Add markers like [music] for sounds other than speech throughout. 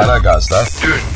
Aragaz'da Pascal,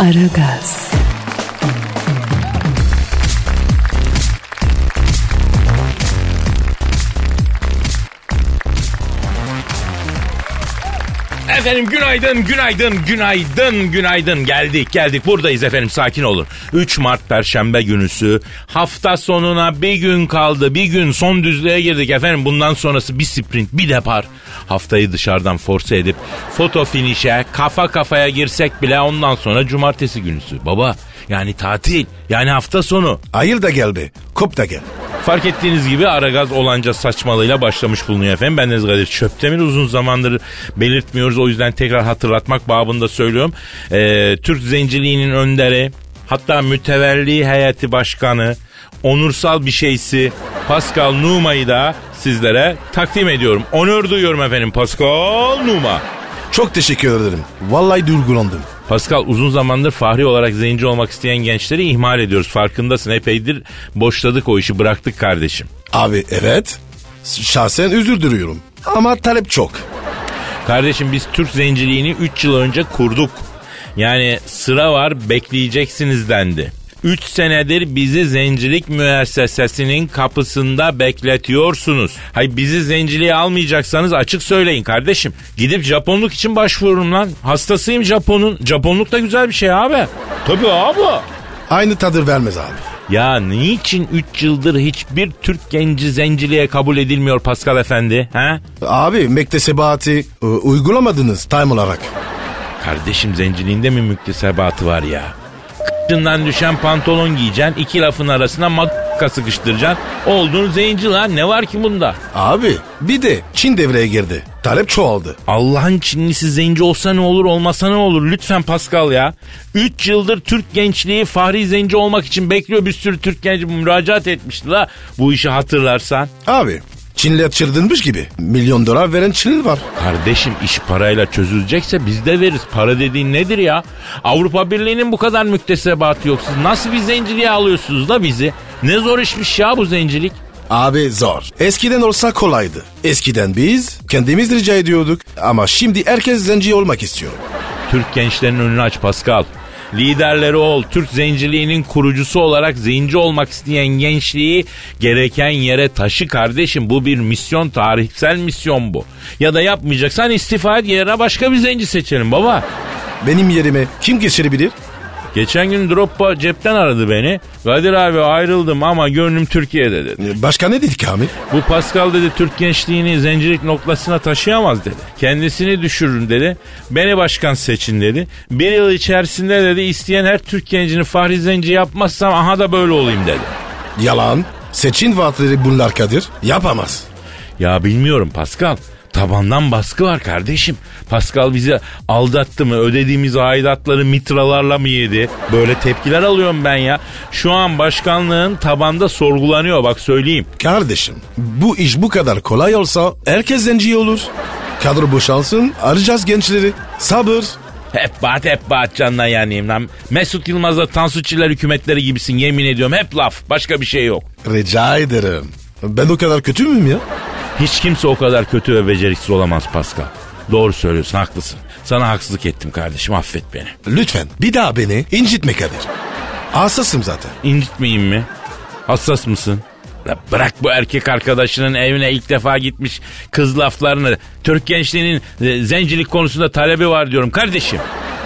Aragaz, Efendim günaydın, günaydın, günaydın, günaydın. Geldik, geldik. Buradayız efendim. Sakin olun. 3 Mart Perşembe günüsü. Hafta sonuna bir gün kaldı. Bir gün son düzlüğe girdik efendim. Bundan sonrası bir sprint, bir depar. Haftayı dışarıdan force edip foto finişe kafa kafaya girsek bile ondan sonra cumartesi günüsü. Baba yani tatil, yani hafta sonu. Ayıl da gel be. Kop da gel. Fark ettiğiniz gibi Aragaz olanca saçmalığıyla başlamış bulunuyor efendim. Ben Deniz Kadir Çöptemir uzun zamandır belirtmiyoruz. O yüzden tekrar hatırlatmak babında söylüyorum. Ee, Türk zenciliğinin önderi hatta mütevelli heyeti başkanı onursal bir şeysi Pascal Numa'yı da sizlere takdim ediyorum. Onur duyuyorum efendim Pascal Numa. Çok teşekkür ederim. Vallahi duygulandım. Pascal uzun zamandır fahri olarak zenci olmak isteyen gençleri ihmal ediyoruz. Farkındasın epeydir boşladık o işi bıraktık kardeşim. Abi evet. Şahsen özür diliyorum. Ama talep çok. Kardeşim biz Türk zenciliğini 3 yıl önce kurduk. Yani sıra var bekleyeceksiniz dendi. 3 senedir bizi zencilik müessesesinin kapısında bekletiyorsunuz. Hay bizi zenciliğe almayacaksanız açık söyleyin kardeşim. Gidip Japonluk için başvururum lan. Hastasıyım Japon'un. Japonluk da güzel bir şey abi. Tabii abi. Aynı tadı vermez abi. Ya niçin 3 yıldır hiçbir Türk genci zenciliğe kabul edilmiyor Pascal Efendi? He? Abi mektesebati e, uygulamadınız time olarak. Kardeşim zenciliğinde mi müktesebatı var ya? Kıçından düşen pantolon giyeceksin, iki lafın arasına madka sıkıştıracaksın. Oldun zenci lan ne var ki bunda? Abi bir de Çin devreye girdi. Talep çoğaldı. Allah'ın Çinlisi zenci olsa ne olur olmasa ne olur lütfen Pascal ya. 3 yıldır Türk gençliği fahri zenci olmak için bekliyor bir sürü Türk genci müracaat etmişti la bu işi hatırlarsan. Abi Çinliler çıldırmış gibi. Milyon dolar veren Çinli var. Kardeşim iş parayla çözülecekse biz de veririz. Para dediğin nedir ya? Avrupa Birliği'nin bu kadar müktesebatı yok. Siz nasıl bir zenciliğe alıyorsunuz da bizi? Ne zor işmiş ya bu zencilik. Abi zor. Eskiden olsa kolaydı. Eskiden biz kendimiz rica ediyorduk. Ama şimdi herkes zenci olmak istiyor. Türk gençlerinin önünü aç Pascal. Liderleri ol. Türk zenciliğinin kurucusu olarak zenci olmak isteyen gençliği gereken yere taşı kardeşim. Bu bir misyon, tarihsel misyon bu. Ya da yapmayacaksan istifa et yerine başka bir zenci seçelim baba. Benim yerime kim geçirebilir? Geçen gün Droppa cepten aradı beni. Kadir abi ayrıldım ama gönlüm Türkiye'de dedi. Başka ne dedik abi? Bu Pascal dedi Türk gençliğini zencilik noktasına taşıyamaz dedi. Kendisini düşürürüm dedi. Beni başkan seçin dedi. Bir yıl içerisinde dedi isteyen her Türk gencini fahri zenci yapmazsam aha da böyle olayım dedi. Yalan. Seçin vaatleri bunlar Kadir. Yapamaz. Ya bilmiyorum Pascal. Tabandan baskı var kardeşim. Pascal bizi aldattı mı? Ödediğimiz aidatları mitralarla mı yedi? Böyle tepkiler alıyorum ben ya. Şu an başkanlığın tabanda sorgulanıyor bak söyleyeyim. Kardeşim bu iş bu kadar kolay olsa herkes zenci olur. Kadro boşalsın arayacağız gençleri. Sabır. Hep bat hep bat canına yanayım lan. Mesut Yılmaz'la Tansu Çiller hükümetleri gibisin yemin ediyorum. Hep laf başka bir şey yok. Rica ederim. Ben o kadar kötü müyüm ya? Hiç kimse o kadar kötü ve beceriksiz olamaz Pascal. Doğru söylüyorsun haklısın. Sana haksızlık ettim kardeşim affet beni. Lütfen bir daha beni incitme Kadir. Hassasım zaten. İncitmeyeyim mi? Hassas mısın? La bırak bu erkek arkadaşının evine ilk defa gitmiş kız laflarını. Türk gençliğinin e, zencilik konusunda talebi var diyorum kardeşim.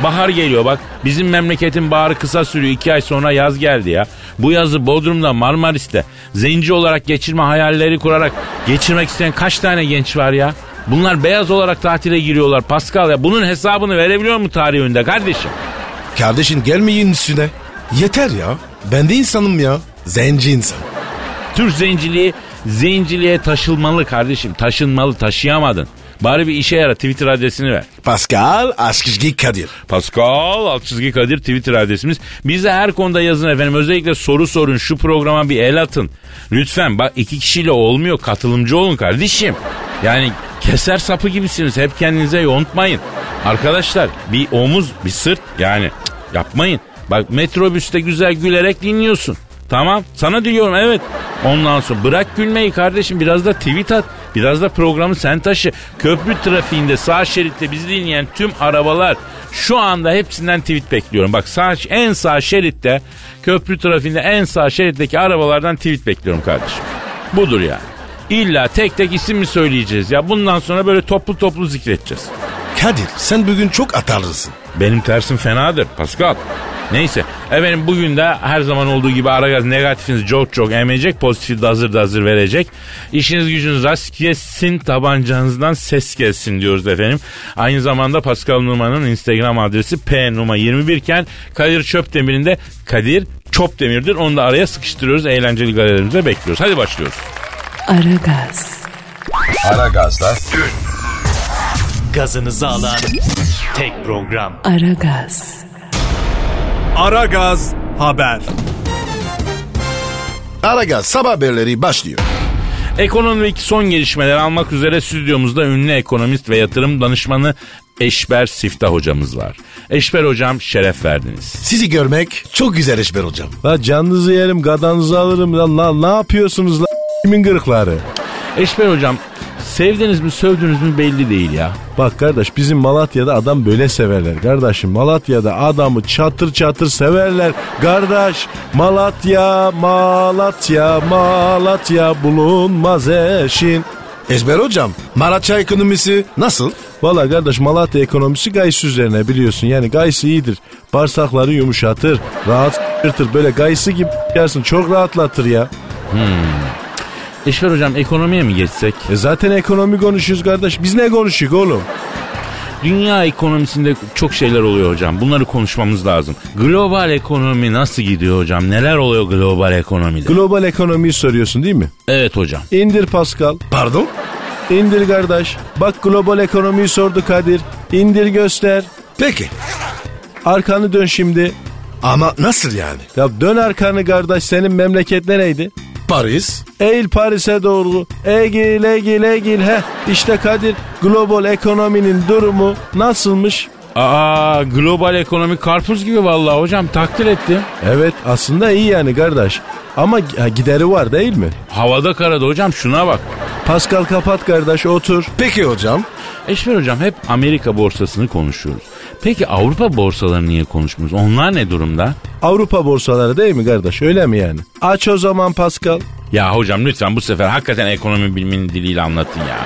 Bahar geliyor bak. Bizim memleketin baharı kısa sürüyor. iki ay sonra yaz geldi ya. Bu yazı Bodrum'da Marmaris'te zenci olarak geçirme hayalleri kurarak geçirmek isteyen kaç tane genç var ya? Bunlar beyaz olarak tatile giriyorlar Pascal ya. Bunun hesabını verebiliyor mu tarih önünde kardeşim? Kardeşin gelmeyin üstüne. Yeter ya. Ben de insanım ya. Zenci insan. Türk zenciliği Zenciliğe taşılmalı kardeşim. Taşınmalı taşıyamadın. Bari bir işe yara Twitter adresini ver. Pascal Askizgi Kadir. Pascal alt çizgi Kadir Twitter adresimiz. Bize her konuda yazın efendim. Özellikle soru sorun. Şu programa bir el atın. Lütfen bak iki kişiyle olmuyor. Katılımcı olun kardeşim. Yani keser sapı gibisiniz. Hep kendinize yontmayın. Arkadaşlar bir omuz bir sırt yani cık, yapmayın. Bak metrobüste güzel gülerek dinliyorsun. Tamam sana diyorum evet. Ondan sonra bırak gülmeyi kardeşim biraz da tweet at. Biraz da programı sen taşı. Köprü trafiğinde sağ şeritte bizi dinleyen tüm arabalar şu anda hepsinden tweet bekliyorum. Bak sağ, en sağ şeritte köprü trafiğinde en sağ şeritteki arabalardan tweet bekliyorum kardeşim. Budur yani. İlla tek tek isim mi söyleyeceğiz ya? Bundan sonra böyle toplu toplu zikredeceğiz. Kadir sen bugün çok atarlısın. Benim tersim fenadır Pascal. Neyse efendim bugün de her zaman olduğu gibi Aragaz negatifinizi çok çok emecek pozitifi de hazır da hazır verecek. İşiniz gücünüz rast gelsin tabancanızdan ses gelsin diyoruz efendim. Aynı zamanda Pascal Numa'nın Instagram adresi pnuma21 iken Kadir Çöpdemir'in de Kadir Çopdemir'dir. Onu da araya sıkıştırıyoruz eğlenceli galerilerimize bekliyoruz. Hadi başlıyoruz. Aragaz, Aragaz'da gazınızı alan tek program. Aragaz, Aragaz Haber. Aragaz sabah haberleri başlıyor. Ekonomik son gelişmeler almak üzere stüdyomuzda ünlü ekonomist ve yatırım danışmanı Eşber Siftah hocamız var. Eşber hocam şeref verdiniz. Sizi görmek çok güzel Eşber hocam. La canınızı yerim, gadanızı alırım. Lan lan ne yapıyorsunuz la kimin gırıkları? Eşber hocam sevdiniz mi sövdünüz mü belli değil ya. Bak kardeş bizim Malatya'da adam böyle severler. Kardeşim Malatya'da adamı çatır çatır severler. Kardeş Malatya, Malatya, Malatya bulunmaz eşin. Eşber hocam Malatya ekonomisi nasıl? Valla kardeş Malatya ekonomisi gayısı üzerine biliyorsun. Yani gayısı iyidir. Bağırsakları yumuşatır. Rahat. Böyle gayısı gibi yersin. Çok rahatlatır ya. Eşber hocam ekonomiye mi geçsek? E zaten ekonomi konuşuyoruz kardeş. Biz ne konuşuyoruz oğlum? Dünya ekonomisinde çok şeyler oluyor hocam. Bunları konuşmamız lazım. Global ekonomi nasıl gidiyor hocam? Neler oluyor global ekonomide? Global ekonomiyi soruyorsun değil mi? evet hocam. İndir Pascal. Pardon? İndir kardeş. Bak global ekonomiyi sordu Kadir. İndir göster. Peki Arkanı dön şimdi. ama nasıl yani? Ya dön arkanı kardeş senin memleket nereydi? Paris, Eğil Paris'e doğru. Egil egil egil. Heh işte Kadir global ekonominin durumu nasılmış? Aa global ekonomi karpuz gibi vallahi hocam takdir ettim. Evet aslında iyi yani kardeş. Ama gideri var değil mi? Havada karada hocam şuna bak. Pascal kapat kardeş otur. peki hocam. Eşber hocam hep Amerika borsasını konuşuyoruz. Peki Avrupa borsalarını niye konuşmuyoruz? Onlar ne durumda? Avrupa borsaları değil mi kardeş öyle mi yani? Aç o zaman Pascal. Ya hocam lütfen bu sefer hakikaten ekonomi biliminin diliyle anlatın ya.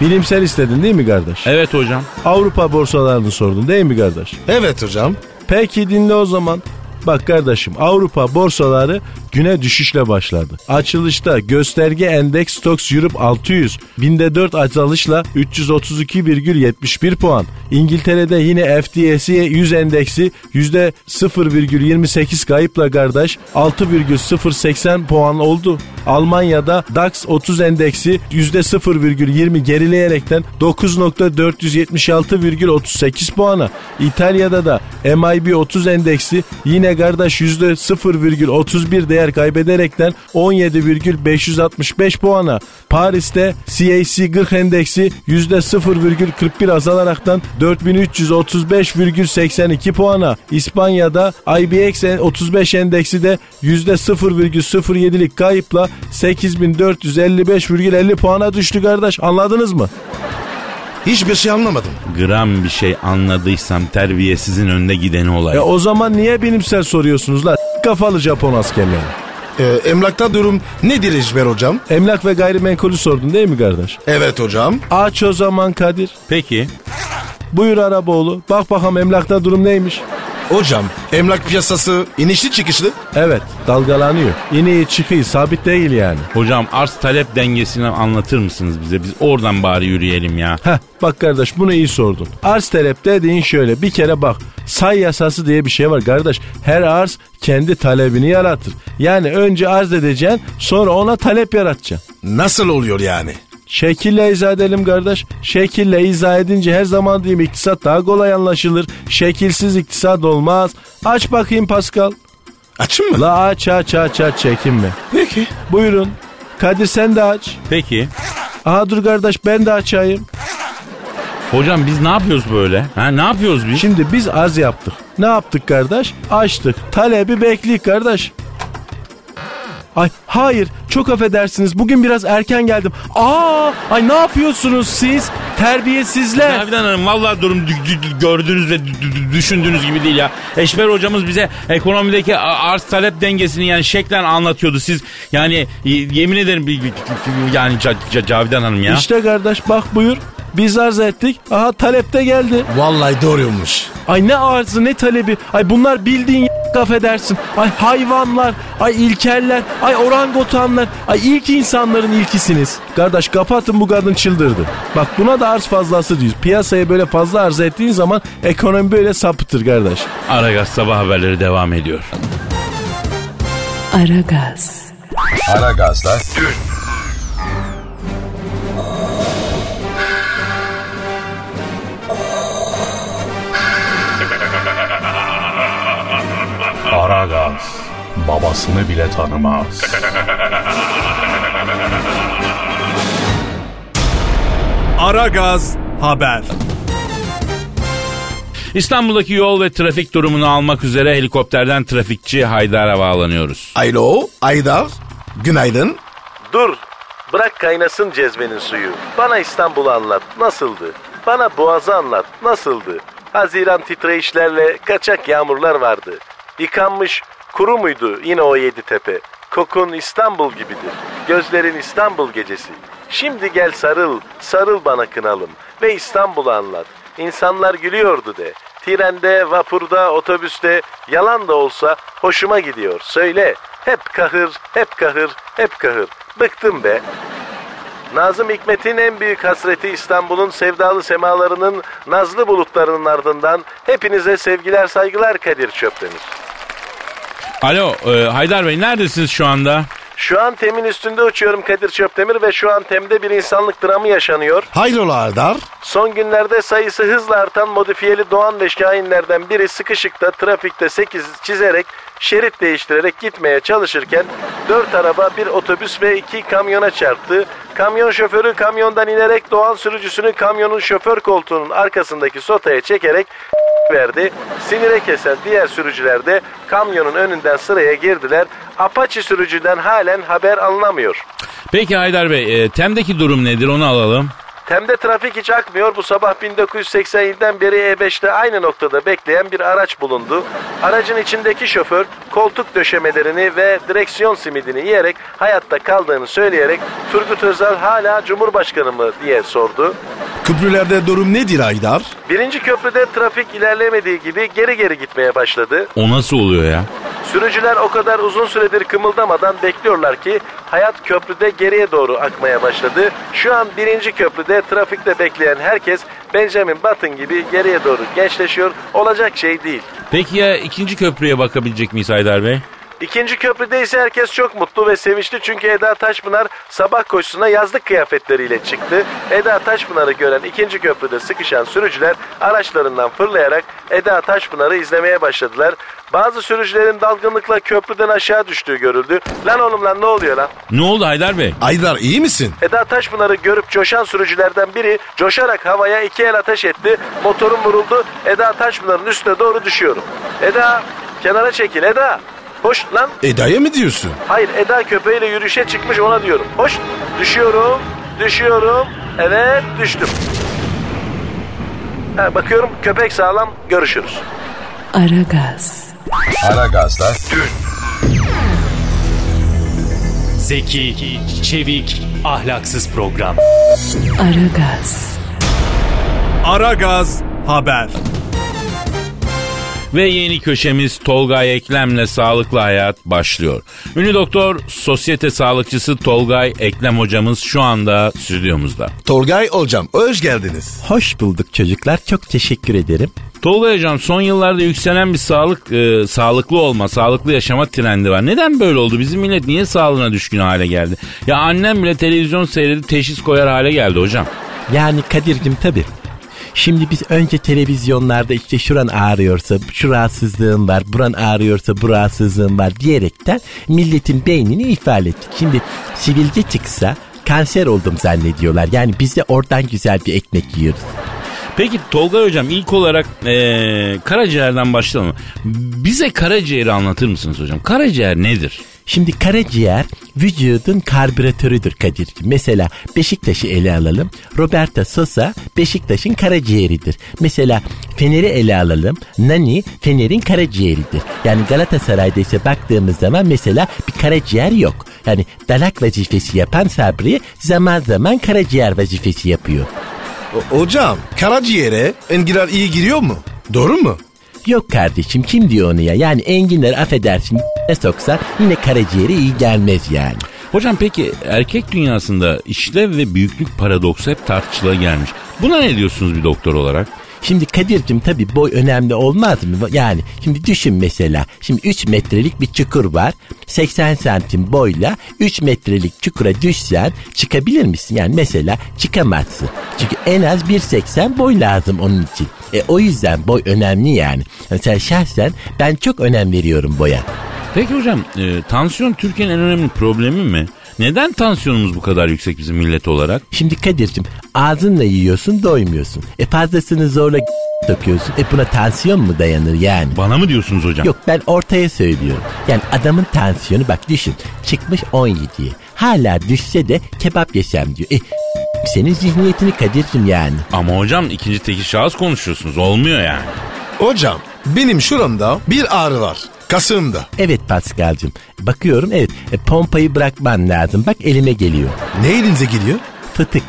Bilimsel istedin değil mi kardeş? Evet hocam. Avrupa borsalarını sordun değil mi kardeş? Evet hocam. Peki dinle o zaman. Bak kardeşim Avrupa borsaları güne düşüşle başladı. Açılışta gösterge endeks Stoxx Europe 600 binde 4 azalışla 332,71 puan. İngiltere'de yine FTSE 100 endeksi %0,28 kayıpla kardeş 6,080 puan oldu. Almanya'da DAX 30 endeksi %0,20 gerileyerekten 9.476,38 puana. İtalya'da da MIB 30 endeksi yine kardeş %0,31 değer kaybederekten 17,565 puana. Paris'te CAC 40 endeksi %0,41 azalaraktan 4335,82 puana. İspanya'da IBX 35 endeksi de %0,07'lik kayıpla 8455,50 puana düştü kardeş. Anladınız mı? Hiçbir şey anlamadım. Gram bir şey anladıysam terbiyesizin önde gideni olay. E o zaman niye bilimsel soruyorsunuz la? Kafalı Japon askerleri. Ee, emlakta durum nedir Eşber hocam? Emlak ve gayrimenkulü sordun değil mi kardeş? Evet hocam. Aç o zaman Kadir. Peki. Buyur Araboğlu. Bak bakalım emlakta durum neymiş? Hocam emlak piyasası inişli çıkışlı. Evet dalgalanıyor. İneği çıkıyor sabit değil yani. Hocam arz talep dengesini anlatır mısınız bize? Biz oradan bari yürüyelim ya. Heh bak kardeş bunu iyi sordun. Arz talep dediğin şöyle bir kere bak say yasası diye bir şey var kardeş. Her arz kendi talebini yaratır. Yani önce arz edeceksin sonra ona talep yaratacaksın. Nasıl oluyor yani? Şekille izah edelim kardeş. Şekille izah edince her zaman diyeyim iktisat daha kolay anlaşılır. Şekilsiz iktisat olmaz. Aç bakayım Pascal. Açın mı? La aç aç aç aç çekinme. Peki. Buyurun. Kadir sen de aç. Peki. Aha dur kardeş ben de açayım. Hocam biz ne yapıyoruz böyle? Ha ne yapıyoruz biz? Şimdi biz arz yaptık. Ne yaptık kardeş? Açtık. Talebi bekleyik kardeş. Ay hayır çok affedersiniz bugün biraz erken geldim. Aa ay ne yapıyorsunuz siz? Terbiyesizler. Cavidan Hanım vallahi durum dü- dü- gördüğünüz ve dü- dü- düşündüğünüz gibi değil ya. Eşber hocamız bize ekonomideki arz talep dengesini yani şeklen anlatıyordu. Siz yani yemin ederim yani Ca- Ca- Cavidan Hanım ya. İşte kardeş bak buyur. Biz arz ettik. Aha talepte geldi. Vallahi doğruymuş. Ay ne arzı ne talebi. Ay bunlar bildiğin affedersin. Ay hayvanlar, ay ilkeller, ay orangotanlar, ay ilk insanların ilkisiniz. Kardeş kapatın bu kadın çıldırdı. Bak buna da arz fazlası diyoruz. Piyasaya böyle fazla arz ettiğin zaman ekonomi böyle sapıtır kardeş. Aragaz sabah haberleri devam ediyor. Aragaz, Aragaz'da Aragaz babasını bile tanımaz. Aragaz haber. İstanbul'daki yol ve trafik durumunu almak üzere helikopterden trafikçi Haydar'a bağlanıyoruz. Alo, Aydar. Günaydın. Dur. Bırak kaynasın cezvenin suyu. Bana İstanbul'u anlat. Nasıldı? Bana Boğaz'ı anlat. Nasıldı? Haziran titreyişlerle kaçak yağmurlar vardı. Yıkanmış kuru muydu yine o yedi tepe? Kokun İstanbul gibidir. Gözlerin İstanbul gecesi. Şimdi gel sarıl, sarıl bana kınalım ve İstanbul'u anlat. İnsanlar gülüyordu de. Trende, vapurda, otobüste yalan da olsa hoşuma gidiyor. Söyle. Hep kahır, hep kahır, hep kahır. Bıktım be. Nazım Hikmet'in en büyük hasreti İstanbul'un sevdalı semalarının nazlı bulutlarının ardından hepinize sevgiler saygılar Kadir Çöptemir. Alo e, Haydar Bey neredesiniz şu anda? Şu an temin üstünde uçuyorum Kadir Çöptemir ve şu an temde bir insanlık dramı yaşanıyor. Hayrola Aydar? Son günlerde sayısı hızla artan modifiyeli Doğan ve Şahinlerden biri sıkışıkta trafikte 8 çizerek şerit değiştirerek gitmeye çalışırken 4 araba bir otobüs ve 2 kamyona çarptı. Kamyon şoförü kamyondan inerek Doğan sürücüsünü kamyonun şoför koltuğunun arkasındaki sotaya çekerek verdi. Sinire kesen diğer sürücüler de kamyonun önünden sıraya girdiler. Apache sürücüden halen haber alınamıyor. Peki Haydar Bey e, Tem'deki durum nedir onu alalım. Tem'de trafik hiç akmıyor. Bu sabah 1987'den beri E5'te aynı noktada bekleyen bir araç bulundu. Aracın içindeki şoför koltuk döşemelerini ve direksiyon simidini yiyerek hayatta kaldığını söyleyerek Turgut Özal hala Cumhurbaşkanı mı diye sordu. Köprülerde durum nedir Aydar? Birinci köprüde trafik ilerlemediği gibi geri geri gitmeye başladı. O nasıl oluyor ya? Sürücüler o kadar uzun süredir kımıldamadan bekliyorlar ki hayat köprüde geriye doğru akmaya başladı. Şu an birinci köprüde trafikte bekleyen herkes Benjamin Button gibi geriye doğru gençleşiyor. Olacak şey değil. Peki ya ikinci köprüye bakabilecek miyiz Haydar Bey? İkinci köprüde ise herkes çok mutlu ve sevinçli çünkü Eda Taşpınar sabah koşusuna yazlık kıyafetleriyle çıktı. Eda Taşpınar'ı gören ikinci köprüde sıkışan sürücüler araçlarından fırlayarak Eda Taşpınar'ı izlemeye başladılar. Bazı sürücülerin dalgınlıkla köprüden aşağı düştüğü görüldü. Lan oğlum lan ne oluyor lan? Ne oldu Haydar Bey? Aydar iyi misin? Eda Taşpınar'ı görüp coşan sürücülerden biri coşarak havaya iki el ateş etti. Motorum vuruldu. Eda Taşpınar'ın üstüne doğru düşüyorum. Eda kenara çekil Eda. Hoş lan. Eda'ya mı diyorsun? Hayır Eda köpeğiyle yürüyüşe çıkmış ona diyorum. Hoş düşüyorum. Düşüyorum. Evet düştüm. Ha, bakıyorum köpek sağlam görüşürüz. Aragaz, Aragaz'da Zeki, çevik, ahlaksız program. Aragaz, Aragaz haber. Ve yeni köşemiz Tolgay Eklem'le Sağlıklı Hayat başlıyor. Ünlü doktor, sosyete sağlıkçısı Tolgay Eklem hocamız şu anda stüdyomuzda. Tolgay hocam hoş geldiniz. Hoş bulduk çocuklar. Çok teşekkür ederim. Tolga Hocam son yıllarda yükselen bir sağlık e, sağlıklı olma, sağlıklı yaşama trendi var. Neden böyle oldu? Bizim millet niye sağlığına düşkün hale geldi? Ya annem bile televizyon seyredip teşhis koyar hale geldi hocam. Yani Kadir'cim tabii. Şimdi biz önce televizyonlarda işte şuran ağrıyorsa şu rahatsızlığım var, buran ağrıyorsa bu rahatsızlığım var diyerekten milletin beynini ifade ettik. Şimdi sivilce çıksa kanser oldum zannediyorlar. Yani biz de oradan güzel bir ekmek yiyoruz. Peki Tolga Hocam ilk olarak e, karaciğerden başlayalım. Bize karaciğeri anlatır mısınız hocam? Karaciğer nedir? Şimdi karaciğer vücudun karbüratörüdür Kadir'ciğim. Mesela Beşiktaş'ı ele alalım. Roberto Sosa Beşiktaş'ın karaciğeridir. Mesela Fener'i ele alalım. Nani Fener'in karaciğeridir. Yani Galatasaray'da ise baktığımız zaman mesela bir karaciğer yok. Yani dalak vazifesi yapan Sabri zaman zaman karaciğer vazifesi yapıyor. O- hocam karaciğere enginar iyi giriyor mu? Doğru mu? Yok kardeşim kim diyor onu ya? Yani enginler affedersin ne soksa yine karaciğere iyi gelmez yani. Hocam peki erkek dünyasında işlev ve büyüklük paradoksu hep tartışıla gelmiş. Buna ne diyorsunuz bir doktor olarak? Şimdi Kadir'cim tabii boy önemli olmaz mı? Yani şimdi düşün mesela. Şimdi 3 metrelik bir çukur var. 80 santim boyla 3 metrelik çukura düşsen çıkabilir misin? Yani mesela çıkamazsın. Çünkü en az 1.80 boy lazım onun için. E o yüzden boy önemli yani. Mesela şahsen ben çok önem veriyorum boya. Peki hocam e, tansiyon Türkiye'nin en önemli problemi mi? Neden tansiyonumuz bu kadar yüksek bizim millet olarak? Şimdi Kadir'cim ağzınla yiyorsun doymuyorsun. E fazlasını zorla [laughs] döküyorsun. E buna tansiyon mu dayanır yani? Bana mı diyorsunuz hocam? Yok ben ortaya söylüyorum. Yani adamın tansiyonu bak düşün çıkmış 17'ye. Hala düşse de kebap yesem diyor. E [laughs] senin zihniyetini Kadir'cim yani. Ama hocam ikinci tekil şahıs konuşuyorsunuz. Olmuyor yani. Hocam benim şuramda bir ağrı var. Kasığımda. Evet Paskal'cım bakıyorum evet e, pompayı bırakman lazım. Bak elime geliyor. Ne elinize geliyor? Fıtık.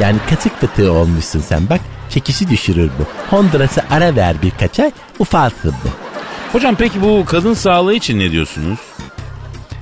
Yani katık fıtığı olmuşsun sen bak. Çekişi düşürür bu. Honduras'a ara ver birkaç ay ufalsın bu. Hocam peki bu kadın sağlığı için ne diyorsunuz?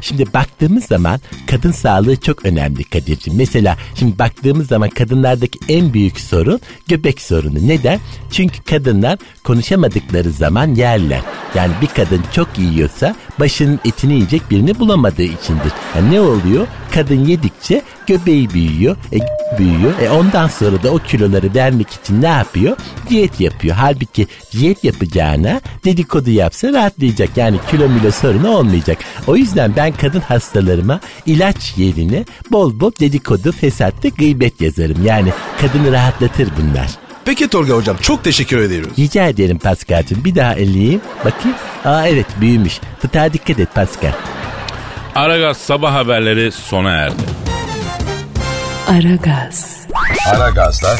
Şimdi baktığımız zaman kadın sağlığı çok önemli Kadir'cim. Mesela şimdi baktığımız zaman kadınlardaki en büyük sorun göbek sorunu. Neden? Çünkü kadınlar konuşamadıkları zaman yerler. Yani bir kadın çok yiyorsa başının etini yiyecek birini bulamadığı içindir. Yani ne oluyor? Kadın yedikçe göbeği büyüyor. E, büyüyor. E ondan sonra da o kiloları vermek için ne yapıyor? Diyet yapıyor. Halbuki diyet yapacağına dedikodu yapsa rahatlayacak. Yani kilo milo sorunu olmayacak. O yüzden ben kadın hastalarıma ilaç yerine bol bol dedikodu, fesatta gıybet yazarım. Yani kadını rahatlatır bunlar. Peki Tolga hocam çok teşekkür ediyoruz. Rica ederim Pascal'cığım. Bir daha elleyeyim. Bakayım. Aa evet büyümüş. Fıtığa dikkat et Pascal. Aragaz sabah haberleri sona erdi. Aragaz, Aragaz'da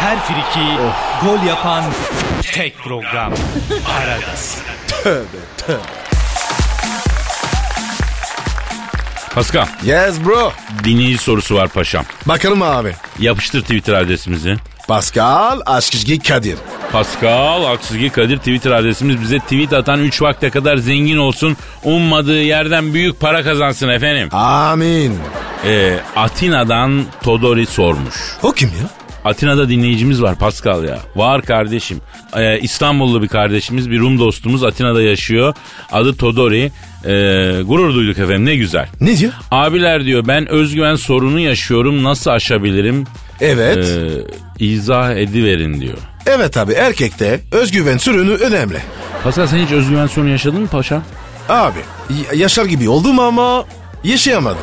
Her friki gol yapan tek program. Aragaz. Pascal Yes bro. dinleyici sorusu var paşam. Bakalım abi. Yapıştır Twitter adresimizi. Pascal Aşkışgi Kadir. Pascal Aksızgi Kadir Twitter adresimiz bize tweet atan 3 vakte kadar zengin olsun. Ummadığı yerden büyük para kazansın efendim. Amin. Ee, Atina'dan Todori sormuş. O kim ya? Atina'da dinleyicimiz var Pascal ya. Var kardeşim. Ee, İstanbullu bir kardeşimiz, bir Rum dostumuz Atina'da yaşıyor. Adı Todori. Ee, gurur duyduk efendim ne güzel. Ne diyor? Abiler diyor ben özgüven sorunu yaşıyorum nasıl aşabilirim? Evet. Ee, izah ediverin diyor. Evet abi erkekte özgüven sürünü önemli. Pascal sen hiç özgüven sorunu yaşadın mı paşa? Abi yaşar gibi oldum ama yaşayamadım.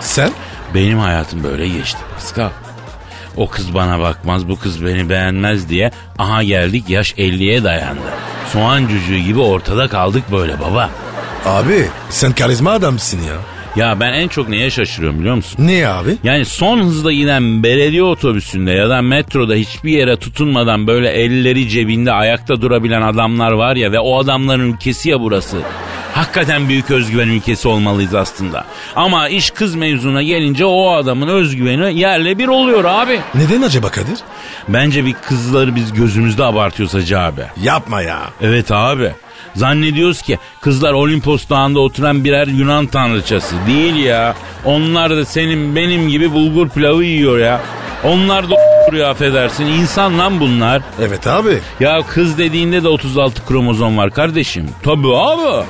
Sen? Benim hayatım böyle geçti Pascal. O kız bana bakmaz, bu kız beni beğenmez diye aha geldik yaş 50'ye dayandı. Soğan cücüğü gibi ortada kaldık böyle baba. Abi sen karizma adamsın ya. Ya ben en çok neye şaşırıyorum biliyor musun? Ne abi? Yani son hızla giden belediye otobüsünde ya da metroda hiçbir yere tutunmadan böyle elleri cebinde ayakta durabilen adamlar var ya ve o adamların ülkesi ya burası. Hakikaten büyük özgüven ülkesi olmalıyız aslında. Ama iş kız mevzuna gelince o adamın özgüveni yerle bir oluyor abi. Neden acaba Kadir? Bence bir kızları biz gözümüzde abartıyoruz hacı abi. Yapma ya. Evet abi. Zannediyoruz ki kızlar Olimpos Dağı'nda oturan birer Yunan tanrıçası. Değil ya. Onlar da senin benim gibi bulgur pilavı yiyor ya. Onlar da duruyor affedersin. İnsan lan bunlar. Evet abi. Ya kız dediğinde de 36 kromozom var kardeşim. Tabii abi.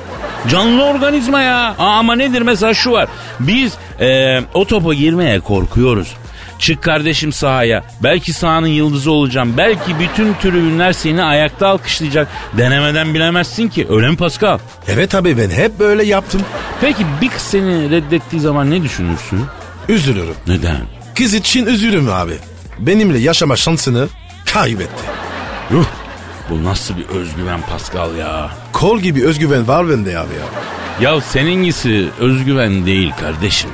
Canlı organizma ya. Aa, ama nedir mesela şu var. Biz e, o topa girmeye korkuyoruz. Çık kardeşim sahaya. Belki sahanın yıldızı olacağım. Belki bütün tribünler seni ayakta alkışlayacak. Denemeden bilemezsin ki. Öyle mi Pascal? Evet abi ben hep böyle yaptım. Peki bir kız seni reddettiği zaman ne düşünürsün? Üzülürüm. Neden? Kız için üzülürüm abi. Benimle yaşama şansını kaybetti. Yuh. Bu nasıl bir özgüven Pascal ya? Kol gibi özgüven var bende abi ya. Ya seninkisi özgüven değil kardeşim.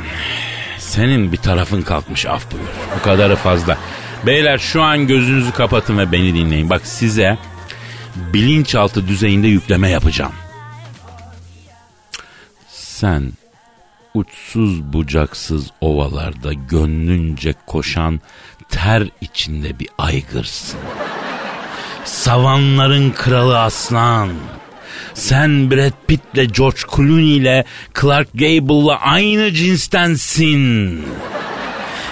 Senin bir tarafın kalkmış af buyur. Bu kadarı fazla. Beyler şu an gözünüzü kapatın ve beni dinleyin. Bak size bilinçaltı düzeyinde yükleme yapacağım. Sen uçsuz bucaksız ovalarda gönlünce koşan ter içinde bir aygırsın. Savanların kralı aslan. Sen Brad Pitt'le George Clooney ile Clark Gable'la aynı cinstensin.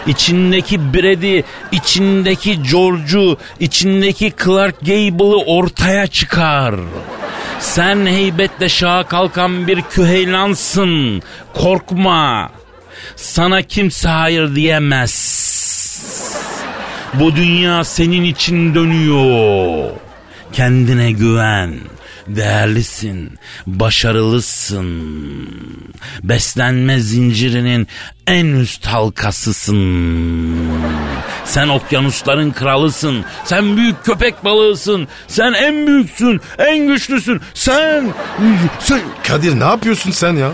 İçindeki Brad'i, içindeki George'u, içindeki Clark Gable'ı ortaya çıkar. Sen heybetle şaha kalkan bir küheylansın. Korkma. Sana kimse hayır diyemez. Bu dünya senin için dönüyor. Kendine güven. Değerlisin, başarılısın. Beslenme zincirinin en üst halkasısın. Sen okyanusların kralısın. Sen büyük köpek balığısın. Sen en büyüksün, en güçlüsün. Sen, sen... Kadir ne yapıyorsun sen ya?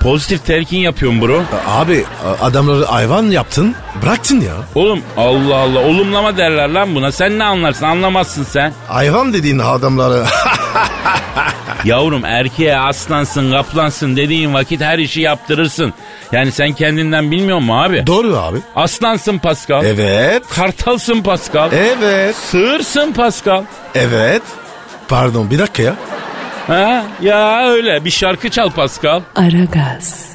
Pozitif telkin yapıyorum bro. Abi adamları hayvan yaptın bıraktın ya. Oğlum Allah Allah olumlama derler lan buna. Sen ne anlarsın anlamazsın sen. Hayvan dediğin adamları. [laughs] Yavrum erkeğe aslansın kaplansın dediğin vakit her işi yaptırırsın. Yani sen kendinden bilmiyor musun abi? Doğru abi. Aslansın Pascal. Evet. Kartalsın Pascal. Evet. Sığırsın Pascal. Evet. Pardon bir dakika ya. Ha ya öyle bir şarkı çal Pascal. Aragaz,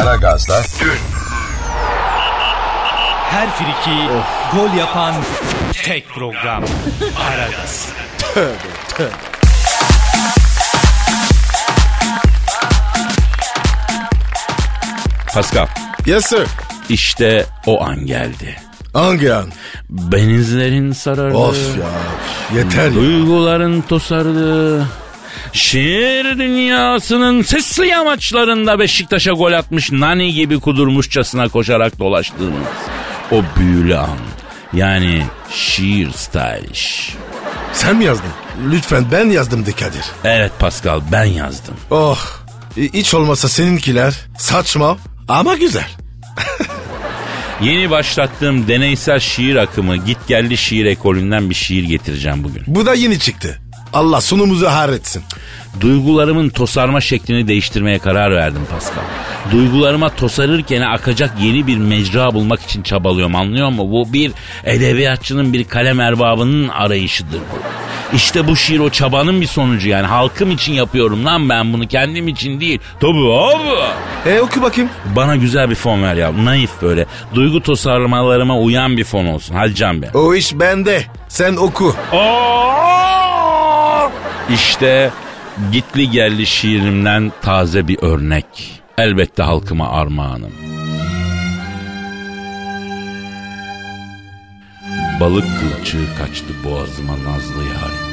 Aragaz'da Her friki gol yapan tek program. Aragaz. Pascal Yes sir. işte o an geldi. Hangi an? Benizlerin sarardı. Of ya. Yeter ya. Duyguların tosardı. Şiir dünyasının sesli yamaçlarında Beşiktaş'a gol atmış nani gibi kudurmuşçasına koşarak dolaştığımız o büyülü an. Yani şiir stylish. Sen mi yazdın? Lütfen ben yazdım de Kadir. Evet Pascal ben yazdım. Oh. Hiç olmasa seninkiler saçma ama güzel. Yeni başlattığım deneysel şiir akımı git geldi şiir ekolünden bir şiir getireceğim bugün. Bu da yeni çıktı. Allah sonumuzu harretsin. Duygularımın tosarma şeklini değiştirmeye karar verdim Pascal. Duygularıma tosarırken akacak yeni bir mecra bulmak için çabalıyorum anlıyor musun? Bu bir edebiyatçının bir kalem erbabının arayışıdır bu. İşte bu şiir o çabanın bir sonucu yani. Halkım için yapıyorum lan ben bunu kendim için değil. Tabii abi. E oku bakayım. Bana güzel bir fon ver ya. Naif böyle. Duygu tosarlamalarıma uyan bir fon olsun. Hadi Can Bey. O iş bende. Sen oku. İşte gitli geldi şiirimden taze bir örnek. Elbette halkıma armağanım. Balık kılçığı kaçtı boğazıma nazlı yarim.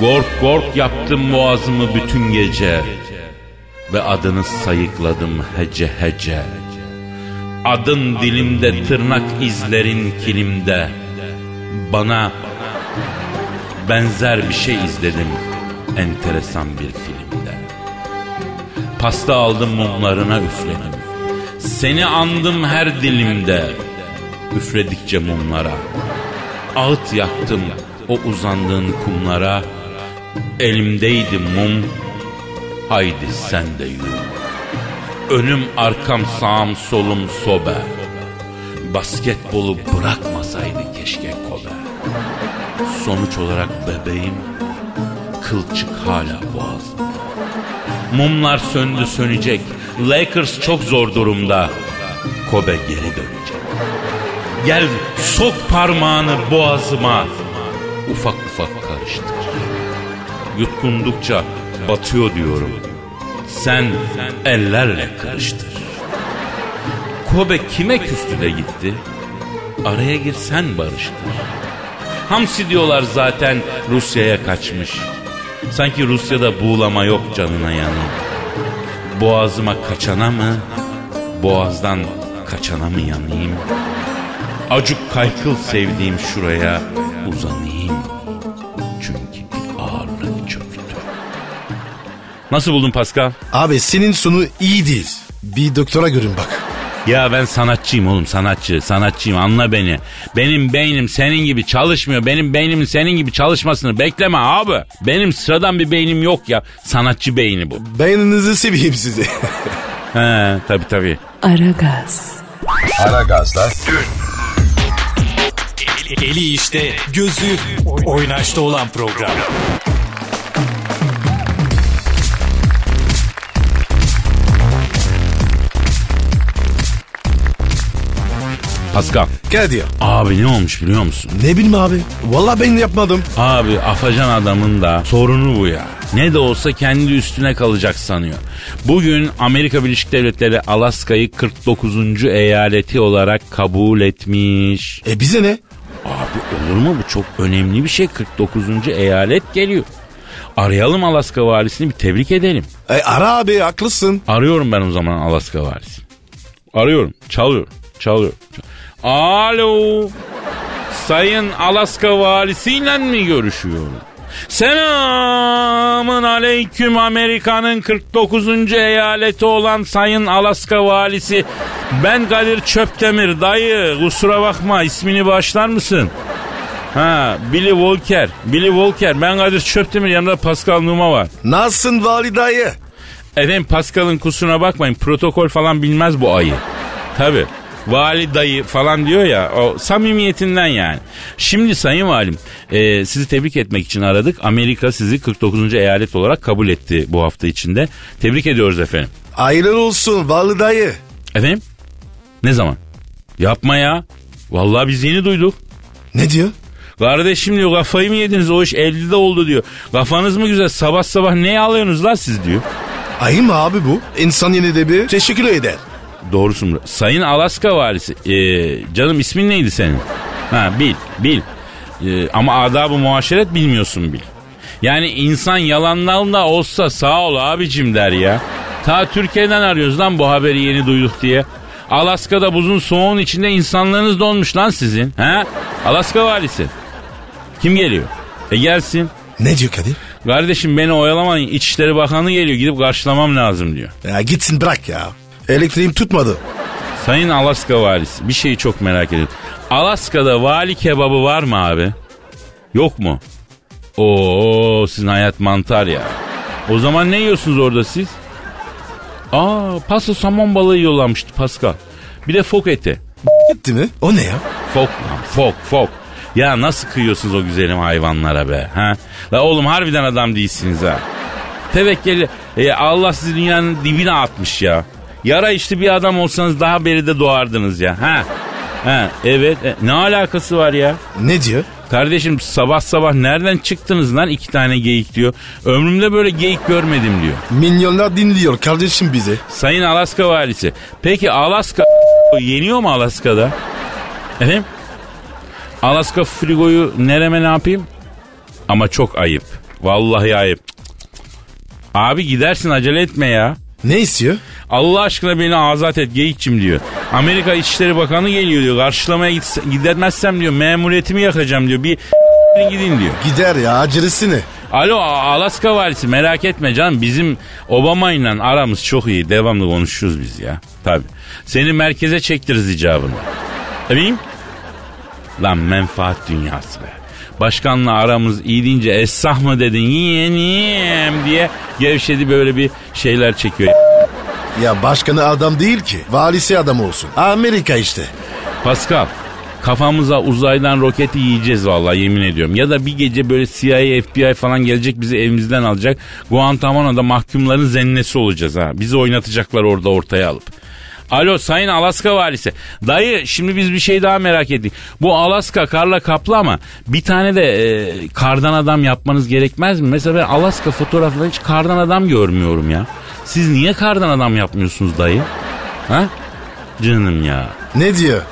Gork gork yaptım boğazımı bütün gece. Ve adını sayıkladım hece hece. Adın dilimde tırnak izlerin kilimde. Bana benzer bir şey izledim enteresan bir filmde. Pasta aldım mumlarına üfledim. Seni andım her dilimde. Üfledikçe mumlara. Ağıt yaktım o uzandığın kumlara. Elimdeydi mum. Haydi sen de yürü. Önüm arkam sağım solum sobe. Basketbolu bırakmasaydı keşke kobe. Sonuç olarak bebeğim kılçık hala boğazımda. Mumlar söndü sönecek. Lakers çok zor durumda. Kobe geri dönecek. Gel sok parmağını boğazıma. Ufak ufak karıştır. Yutkundukça batıyor diyorum. Sen ellerle karıştır. Kobe kime küstü de gitti? Araya gir sen barıştır. Hamsi diyorlar zaten Rusya'ya kaçmış. Sanki Rusya'da buğulama yok canına yanı. Boğazıma kaçana mı? Boğazdan kaçana mı yanayım? Acık kaykıl sevdiğim şuraya uzanayım. Çünkü bir ağırlık çöktü. Nasıl buldun Pascal? Abi senin sonu iyi değil. Bir doktora görün bak. Ya ben sanatçıyım oğlum sanatçı sanatçıyım anla beni. Benim beynim senin gibi çalışmıyor. Benim beynimin senin gibi çalışmasını bekleme abi. Benim sıradan bir beynim yok ya. Sanatçı beyni bu. Beyninizi seveyim sizi. He tabii tabii. Aragaz, Aragaz'da Eli işte, gözü oynaşta olan program. Pascal. Kadir. Abi ne olmuş biliyor musun? Ne bileyim abi. Vallahi ben yapmadım. Abi afacan adamın da sorunu bu ya. Ne de olsa kendi üstüne kalacak sanıyor. Bugün Amerika Birleşik Devletleri Alaska'yı 49. eyaleti olarak kabul etmiş. E bize ne? Abi olur mu bu çok önemli bir şey 49. eyalet geliyor. Arayalım Alaska valisini bir tebrik edelim. E ara abi haklısın. Arıyorum ben o zaman Alaska valisi. Arıyorum çalıyor çalıyor. Alo. Sayın Alaska valisiyle mi görüşüyorum? Selamın aleyküm Amerika'nın 49. eyaleti olan Sayın Alaska valisi. Ben Kadir Çöptemir dayı kusura bakma ismini başlar mısın? Ha Billy Walker. Billy Walker ben Kadir Çöptemir yanında Pascal Numa var. Nasılsın vali dayı? Efendim Pascal'ın kusuruna bakmayın protokol falan bilmez bu ayı. Tabi vali dayı falan diyor ya o samimiyetinden yani. Şimdi sayın valim e, sizi tebrik etmek için aradık. Amerika sizi 49. eyalet olarak kabul etti bu hafta içinde. Tebrik ediyoruz efendim. Hayırlı olsun vali dayı. Efendim? Ne zaman? Yapma ya. Vallahi biz yeni duyduk. Ne diyor? Kardeşim diyor kafayı mı yediniz o iş 50'de oldu diyor. Kafanız mı güzel sabah sabah ne alıyorsunuz lan siz diyor. Ayı mı abi bu? İnsan yine de bir teşekkür eder. Doğrusun. Sayın Alaska valisi. Ee, canım ismin neydi senin? Ha bil bil. Ee, ama adabı muaşeret bilmiyorsun bil. Yani insan yalanlarla olsa sağ ol abicim der ya. Ta Türkiye'den arıyoruz lan bu haberi yeni duyduk diye. Alaska'da buzun soğuğun içinde insanlığınız donmuş lan sizin. Ha? Alaska valisi. Kim geliyor? E gelsin. Ne diyor Kadir? Kardeşim beni oyalamayın. İçişleri Bakanı geliyor. Gidip karşılamam lazım diyor. Ya gitsin bırak ya. Elektriğim tutmadı. Sayın Alaska valisi bir şeyi çok merak ediyorum. Alaska'da vali kebabı var mı abi? Yok mu? Oo sizin hayat mantar ya. O zaman ne yiyorsunuz orada siz? Aa pasta somon balığı yiyorlarmıştı Pascal. Bir de fok eti. Gitti mi? O ne ya? Fok lan fok fok. Ya nasıl kıyıyorsunuz o güzelim hayvanlara be? Ha? La oğlum harbiden adam değilsiniz ha. Tevekkeli e, Allah sizi dünyanın dibine atmış ya. Yara içli bir adam olsanız daha beri de doğardınız ya. Ha? Ha, evet. E, ne alakası var ya? Ne diyor? Kardeşim sabah sabah nereden çıktınız lan iki tane geyik diyor. Ömrümde böyle geyik görmedim diyor. Milyonlar dinliyor kardeşim bizi. Sayın Alaska valisi. Peki Alaska [laughs] yeniyor mu Alaska'da? Efendim? Alaska frigoyu nereme ne yapayım? Ama çok ayıp. Vallahi ayıp. Abi gidersin acele etme ya. Ne istiyor? Allah aşkına beni azat et geyikçim diyor. Amerika İçişleri Bakanı geliyor diyor. Karşılamaya git, gidermezsem diyor memuriyetimi yakacağım diyor. Bir [laughs] gidin diyor. Gider ya acelesini. Alo Alaska valisi merak etme canım bizim Obama ile aramız çok iyi. Devamlı konuşuyoruz biz ya. Tabi. Seni merkeze çektiririz icabında. Efendim? Lan menfaat dünyası be. Başkanla aramız iyi deyince esah mı dedin yeğenim diye gevşedi böyle bir şeyler çekiyor. Ya başkanı adam değil ki. Valisi adam olsun. Amerika işte. Pascal kafamıza uzaydan roketi yiyeceğiz vallahi yemin ediyorum. Ya da bir gece böyle CIA, FBI falan gelecek bizi evimizden alacak. Guantanamo'da mahkumların zennesi olacağız ha. Bizi oynatacaklar orada ortaya alıp. Alo Sayın Alaska valisi. Dayı şimdi biz bir şey daha merak ettik. Bu Alaska karla kaplı ama bir tane de e, kardan adam yapmanız gerekmez mi? Mesela ben Alaska fotoğraflarında hiç kardan adam görmüyorum ya. Siz niye kardan adam yapmıyorsunuz dayı? Ha? Canım ya. Ne diyor?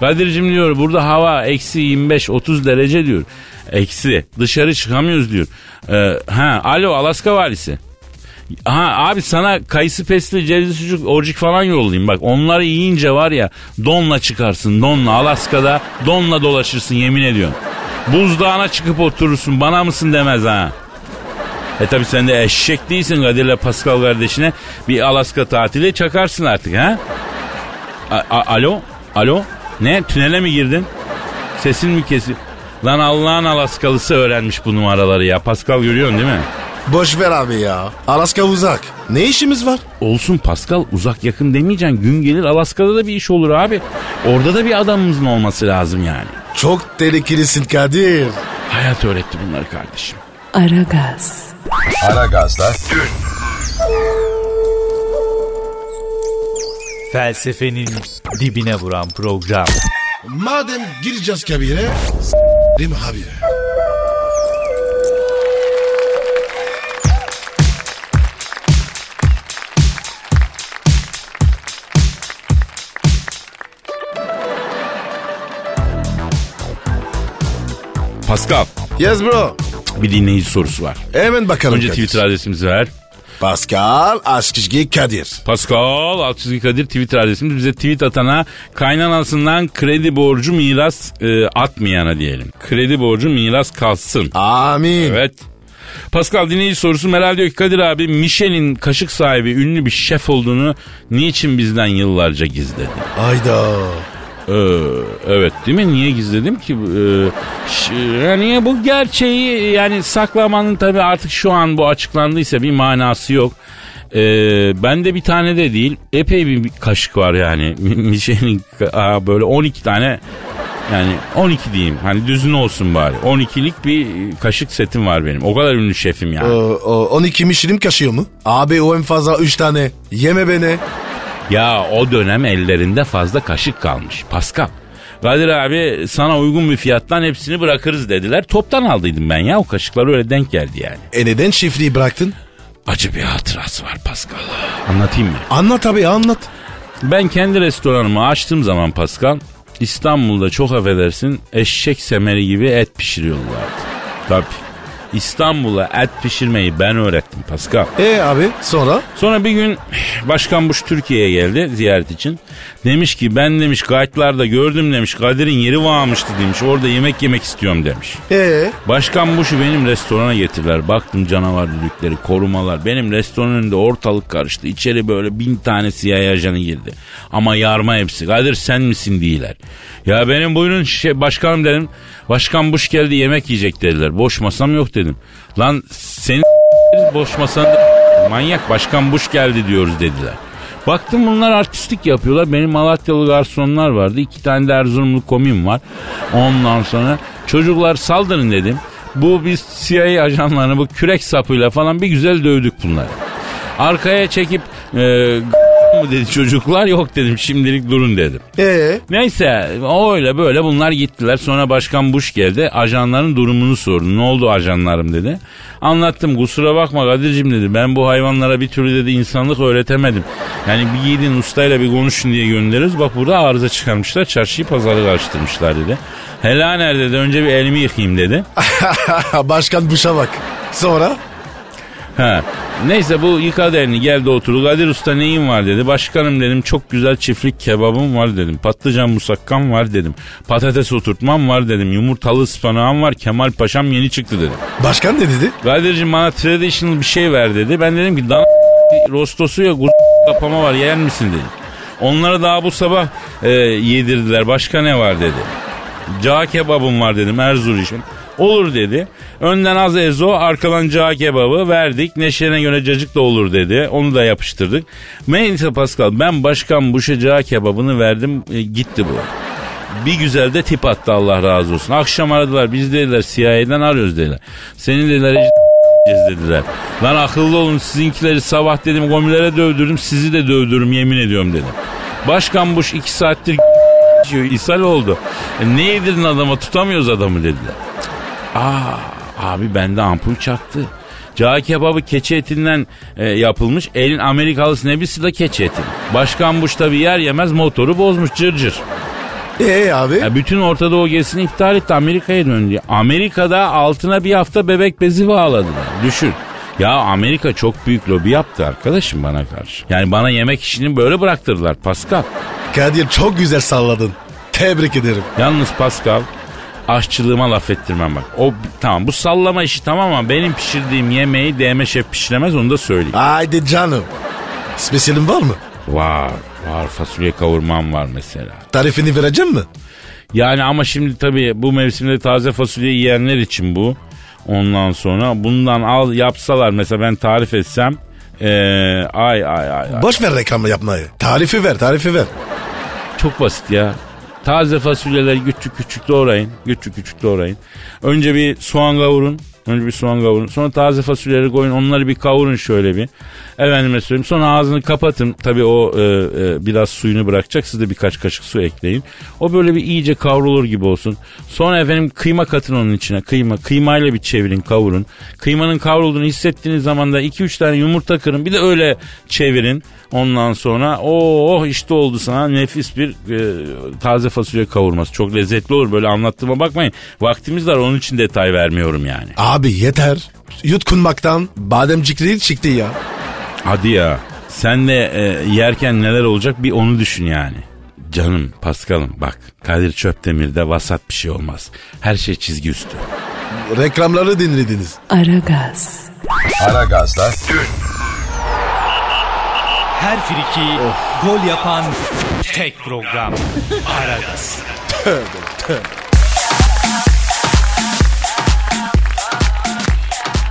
Kadir'cim diyor burada hava eksi 25-30 derece diyor. Eksi dışarı çıkamıyoruz diyor. Ee, ha alo Alaska valisi. Ha abi sana kayısı pesli cevizi sucuk orcik falan yollayayım. Bak onları yiyince var ya donla çıkarsın donla Alaska'da donla dolaşırsın yemin ediyorum. Buzdağına çıkıp oturursun bana mısın demez ha. E tabi sen de eşek değilsin Kadir'le Pascal kardeşine bir Alaska tatili çakarsın artık ha. A- a- alo? Alo? Ne? Tünele mi girdin? Sesin mi kesik? Lan Allah'ın Alaskalısı öğrenmiş bu numaraları ya. Pascal görüyorsun değil mi? Boş ver abi ya. Alaska uzak. Ne işimiz var? Olsun Pascal uzak yakın demeyeceksin. Gün gelir Alaska'da da bir iş olur abi. Orada da bir adamımızın olması lazım yani. Çok tehlikelisin Kadir. Hayat öğretti bunları kardeşim. Aragaz, Aragaz'da Felsefenin dibine vuran program. Madem gireceğiz kabire. S**rim abi. Pascal Yes bro. bir dinleyici sorusu var. Hemen bakalım Önce Kadir. Twitter adresimizi ver. Pascal Askizgi Kadir. Pascal Altçizgi Kadir Twitter adresimiz. Bize tweet atana kaynanasından kredi borcu miras e, atmayana diyelim. Kredi borcu miras kalsın. Amin. Evet. Pascal dinleyici sorusu Meral diyor ki Kadir abi Michelin kaşık sahibi ünlü bir şef olduğunu niçin bizden yıllarca gizledi? Ayda. Ee, evet değil mi? Niye gizledim ki? Ee, yani bu gerçeği yani saklamanın tabii artık şu an bu açıklandıysa bir manası yok. Ee, bende bir tane de değil epey bir kaşık var yani. [laughs] Michelin aa, böyle 12 tane yani 12 diyeyim hani düzün olsun bari. 12'lik bir kaşık setim var benim. O kadar ünlü şefim yani. O, o 12 Michelin kaşıyor mu? Abi o en fazla 3 tane. Yeme beni. Ya o dönem ellerinde fazla kaşık kalmış. Pascal. Kadir abi sana uygun bir fiyattan hepsini bırakırız dediler. Toptan aldıydım ben ya o kaşıklar öyle denk geldi yani. E neden şifreyi bıraktın? Acı bir hatırası var Pascal. Anlatayım mı? Anlat abi anlat. Ben kendi restoranımı açtığım zaman Pascal İstanbul'da çok affedersin eşek semeri gibi et pişiriyorlardı. Tabii. İstanbul'a et pişirmeyi ben öğrettim Pascal. E abi sonra? Sonra bir gün Başkan Bush Türkiye'ye geldi ziyaret için. Demiş ki ben demiş kayıtlarda gördüm demiş Kadir'in yeri varmıştı demiş. Orada yemek yemek istiyorum demiş. E Başkan Bush'u benim restorana getirdiler. Baktım canavar düdükleri, korumalar. Benim restoranın önünde ortalık karıştı. İçeri böyle bin tane siyah ajanı girdi. Ama yarma hepsi. Kadir sen misin diyorlar. Ya benim buyurun şey, başkanım dedim. Başkan Bush geldi yemek yiyecek dediler. Boş masam yok dedim. Lan senin boş masanda manyak başkan Bush geldi diyoruz dediler. Baktım bunlar artistlik yapıyorlar. Benim Malatyalı garsonlar vardı. İki tane de Erzurumlu komim var. Ondan sonra çocuklar saldırın dedim. Bu biz CIA ajanlarını bu kürek sapıyla falan bir güzel dövdük bunları. Arkaya çekip e, mı dedi çocuklar yok dedim şimdilik durun dedim. e Neyse öyle böyle bunlar gittiler. Sonra Başkan Bush geldi. Ajanların durumunu sordu. Ne oldu ajanlarım dedi. Anlattım kusura bakma Kadir'cim dedi. Ben bu hayvanlara bir türlü dedi insanlık öğretemedim. Yani bir gidin ustayla bir konuşun diye gönderiyoruz. Bak burada arıza çıkarmışlar. Çarşıyı pazarı karıştırmışlar dedi. Hela nerede dedi. Önce bir elimi yıkayayım dedi. [laughs] Başkan Bush'a bak. Sonra? Ha. Neyse bu yıkadı elini geldi oturdu. Kadir Usta neyin var dedi. Başkanım dedim çok güzel çiftlik kebabım var dedim. Patlıcan musakkam var dedim. Patates oturtmam var dedim. Yumurtalı ıspanağım var. Kemal Paşam yeni çıktı dedim. Başkan ne dedi? Kadir'cim bana traditional bir şey ver dedi. Ben dedim ki dana rostosu ya kur kapama var yer misin dedim. Onları daha bu sabah e, yedirdiler. Başka ne var dedi. Cağ kebabım var dedim Erzurum için. Olur dedi. Önden az ezo arkadan cağ kebabı verdik. Neşene göre cacık da olur dedi. Onu da yapıştırdık. Neyse Pascal ben başkan Buş'a cağ kebabını verdim e, gitti bu. Bir güzel de tip attı Allah razı olsun. Akşam aradılar biz dediler CIA'den arıyoruz dediler. Senin dediler "E- dediler. Lan akıllı olun sizinkileri sabah dedim gomilere dövdürdüm sizi de dövdürürüm yemin ediyorum dedim. Başkan Bush iki saattir [laughs] diyor ishal oldu. E, ne yedirdin adama tutamıyoruz adamı dediler. Aa abi bende ampul çaktı. Cağ kebabı keçi etinden e, yapılmış. Elin Amerikalısı nebisi de keçi eti. Başkan Bush tabi yer yemez motoru bozmuş cırcır. Ee abi? Ya bütün Orta Doğu gezisini iptal etti Amerika'ya döndü. Amerika'da altına bir hafta bebek bezi bağladılar. Düşün. Ya Amerika çok büyük lobi yaptı arkadaşım bana karşı. Yani bana yemek işini böyle bıraktırdılar Pascal. Kadir çok güzel salladın. Tebrik ederim. Yalnız Pascal aşçılığıma laf ettirmem bak. O tamam bu sallama işi tamam ama benim pişirdiğim yemeği DM şef pişiremez onu da söyleyeyim. Haydi canım. Spesiyelin var mı? Var var fasulye kavurmam var mesela. Tarifini vereceğim mi? Yani ama şimdi tabii bu mevsimde taze fasulye yiyenler için bu. Ondan sonra bundan al yapsalar mesela ben tarif etsem ee, ay ay ay ay. Boş ver reklamı yapmayı. Tarifi ver, tarifi ver. Çok basit ya. Taze fasulyeleri küçük küçük doğrayın. Küçük küçük doğrayın. Önce bir soğan kavurun. Önce bir soğan kavurun. Sonra taze fasulyeleri koyun. Onları bir kavurun şöyle bir. Efendime söyleyeyim. Sonra ağzını kapatın. Tabii o e, e, biraz suyunu bırakacak. Siz de birkaç kaşık su ekleyin. O böyle bir iyice kavrulur gibi olsun. Sonra efendim kıyma katın onun içine. Kıyma. Kıymayla bir çevirin kavurun. Kıymanın kavrulduğunu hissettiğiniz zaman da 2-3 tane yumurta kırın. Bir de öyle çevirin. Ondan sonra oh işte oldu sana nefis bir e, taze fasulye kavurması. Çok lezzetli olur böyle anlattığıma bakmayın. Vaktimiz var onun için detay vermiyorum yani. Abi yeter. Yutkunmaktan bademcikleri çıktı ya. Hadi ya sen de e, yerken neler olacak bir onu düşün yani. Canım Paskal'ım bak Kadir Çöpdemir'de vasat bir şey olmaz. Her şey çizgi üstü. Reklamları dinlediniz. Aragaz, Aragaz'da Her friki gol yapan tek program. Aragaz.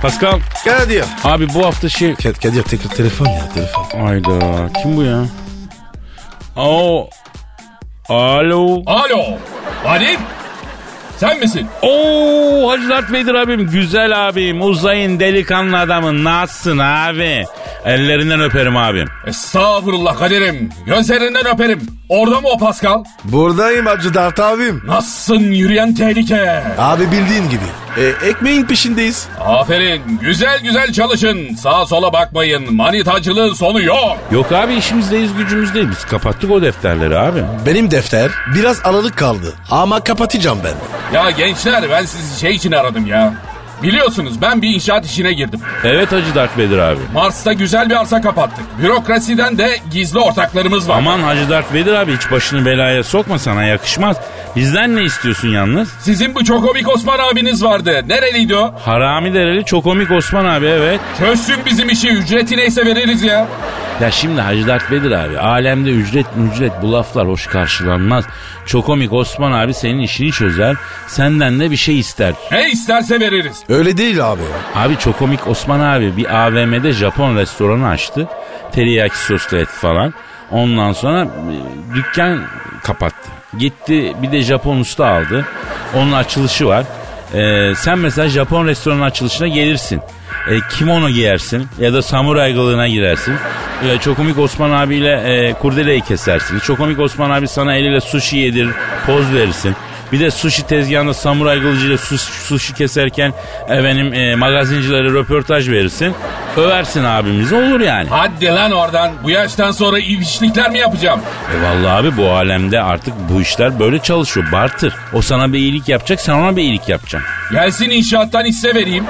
Pascal Kadir. abi bu hafta şey... Kadir, Kadir tekrar telefon ya telefon. Ayda kim bu ya? Oo. Alo. Alo. Halim. Sen misin? Oo Hacı Dert Vedir abim güzel abim uzayın delikanlı adamın nasılsın abi? Ellerinden öperim abim. Estağfurullah kaderim. Gözlerinden öperim. Orada mı o Pascal? Buradayım Hacı Dert abim. Nasılsın yürüyen tehlike? Abi bildiğin gibi. E, ekmeğin peşindeyiz. Aferin. Güzel güzel çalışın. Sağa sola bakmayın. Manitacılığın sonu yok. Yok abi işimizdeyiz gücümüzdeyiz biz kapattık o defterleri abi. Benim defter biraz aralık kaldı. Ama kapatacağım ben. Ya gençler ben sizi şey için aradım ya. Biliyorsunuz ben bir inşaat işine girdim. Evet Hacı Dert Vedir abi. Mars'ta güzel bir arsa kapattık. Bürokrasiden de gizli ortaklarımız var. Aman Hacı Dert Vedir abi hiç başını belaya sokma sana yakışmaz. Bizden ne istiyorsun yalnız? Sizin bu çok komik Osman abiniz vardı. Nereliydi o? Harami dereli çok komik Osman abi evet. Çözsün bizim işi. Ücreti neyse veririz ya. Ya şimdi Hacı Dert Vedir abi alemde ücret ücret bu laflar hoş karşılanmaz. Çok komik Osman abi senin işini çözer senden de bir şey ister. Ne isterse veririz. Öyle değil abi. Abi çok komik Osman abi bir AVM'de Japon restoranı açtı. Teriyaki soslu et falan. Ondan sonra e, dükkan kapattı. Gitti bir de Japon usta aldı. Onun açılışı var. Ee, sen mesela Japon restoranın açılışına gelirsin. E, kimono giyersin ya da samuray kılığına girersin. E, çok komik Osman abiyle e, kurdeleyi kesersin. Çok komik Osman abi sana eliyle sushi yedirir, poz verirsin. Bir de sushi tezgahında samuray kılıcıyla sushi, sushi keserken efendim e, magazincilere röportaj verirsin. Översin abimizi olur yani. Hadi lan oradan. Bu yaştan sonra ilişlikler mi yapacağım? E vallahi abi bu alemde artık bu işler böyle çalışıyor. Bartır. O sana bir iyilik yapacak sen ona bir iyilik yapacaksın. Gelsin inşaattan hisse vereyim.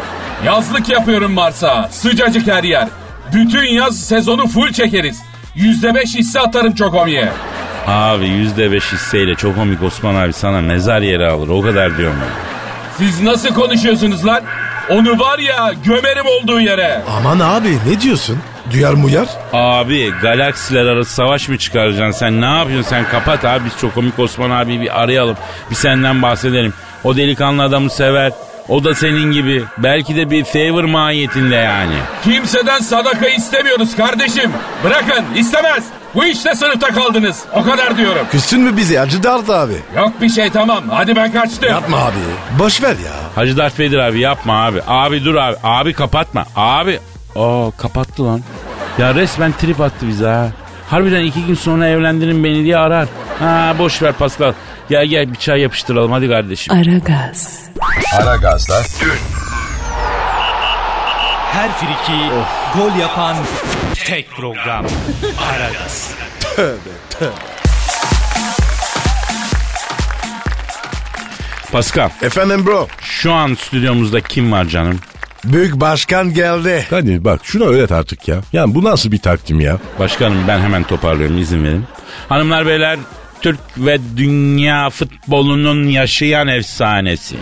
Yazlık yapıyorum Mars'a. Sıcacık her yer. Bütün yaz sezonu full çekeriz. Yüzde beş hisse atarım Çokomi'ye. Abi yüzde beş hisseyle çok komik Osman abi sana mezar yeri alır o kadar diyorum ben. Siz nasıl konuşuyorsunuz lan? Onu var ya gömerim olduğu yere. Aman abi ne diyorsun? Duyar muyar? Abi galaksiler arası savaş mı çıkaracaksın sen ne yapıyorsun sen kapat abi biz çok komik Osman abi bir arayalım bir senden bahsedelim. O delikanlı adamı sever O da senin gibi. Belki de bir favor mahiyetinde yani. Kimseden sadaka istemiyoruz kardeşim. Bırakın istemez. Bu işte sınıfta kaldınız. O kadar diyorum. Küstün mü bizi Hacı Dert abi? Yok bir şey tamam. Hadi ben kaçtım. Yapma abi. Boş ver ya. Hacı Dert Vedir abi yapma abi. Abi dur abi. Abi kapatma. Abi. Aa kapattı lan. Ya resmen trip attı bize ha. Harbiden iki gün sonra evlendirin beni diye arar. Ha boş ver Pascal. Gel gel bir çay yapıştıralım hadi kardeşim. Aragaz, Aragaz'da Her friki gol yapan tek program. Aragaz. Pascal Efendim bro. şu an stüdyomuzda kim var canım? Büyük başkan geldi. Kadir bak şuna öğret artık ya. Yani bu nasıl bir takdim ya? Başkanım ben hemen toparlıyorum izin verin. Hanımlar beyler Türk ve dünya futbolunun yaşayan efsanesi.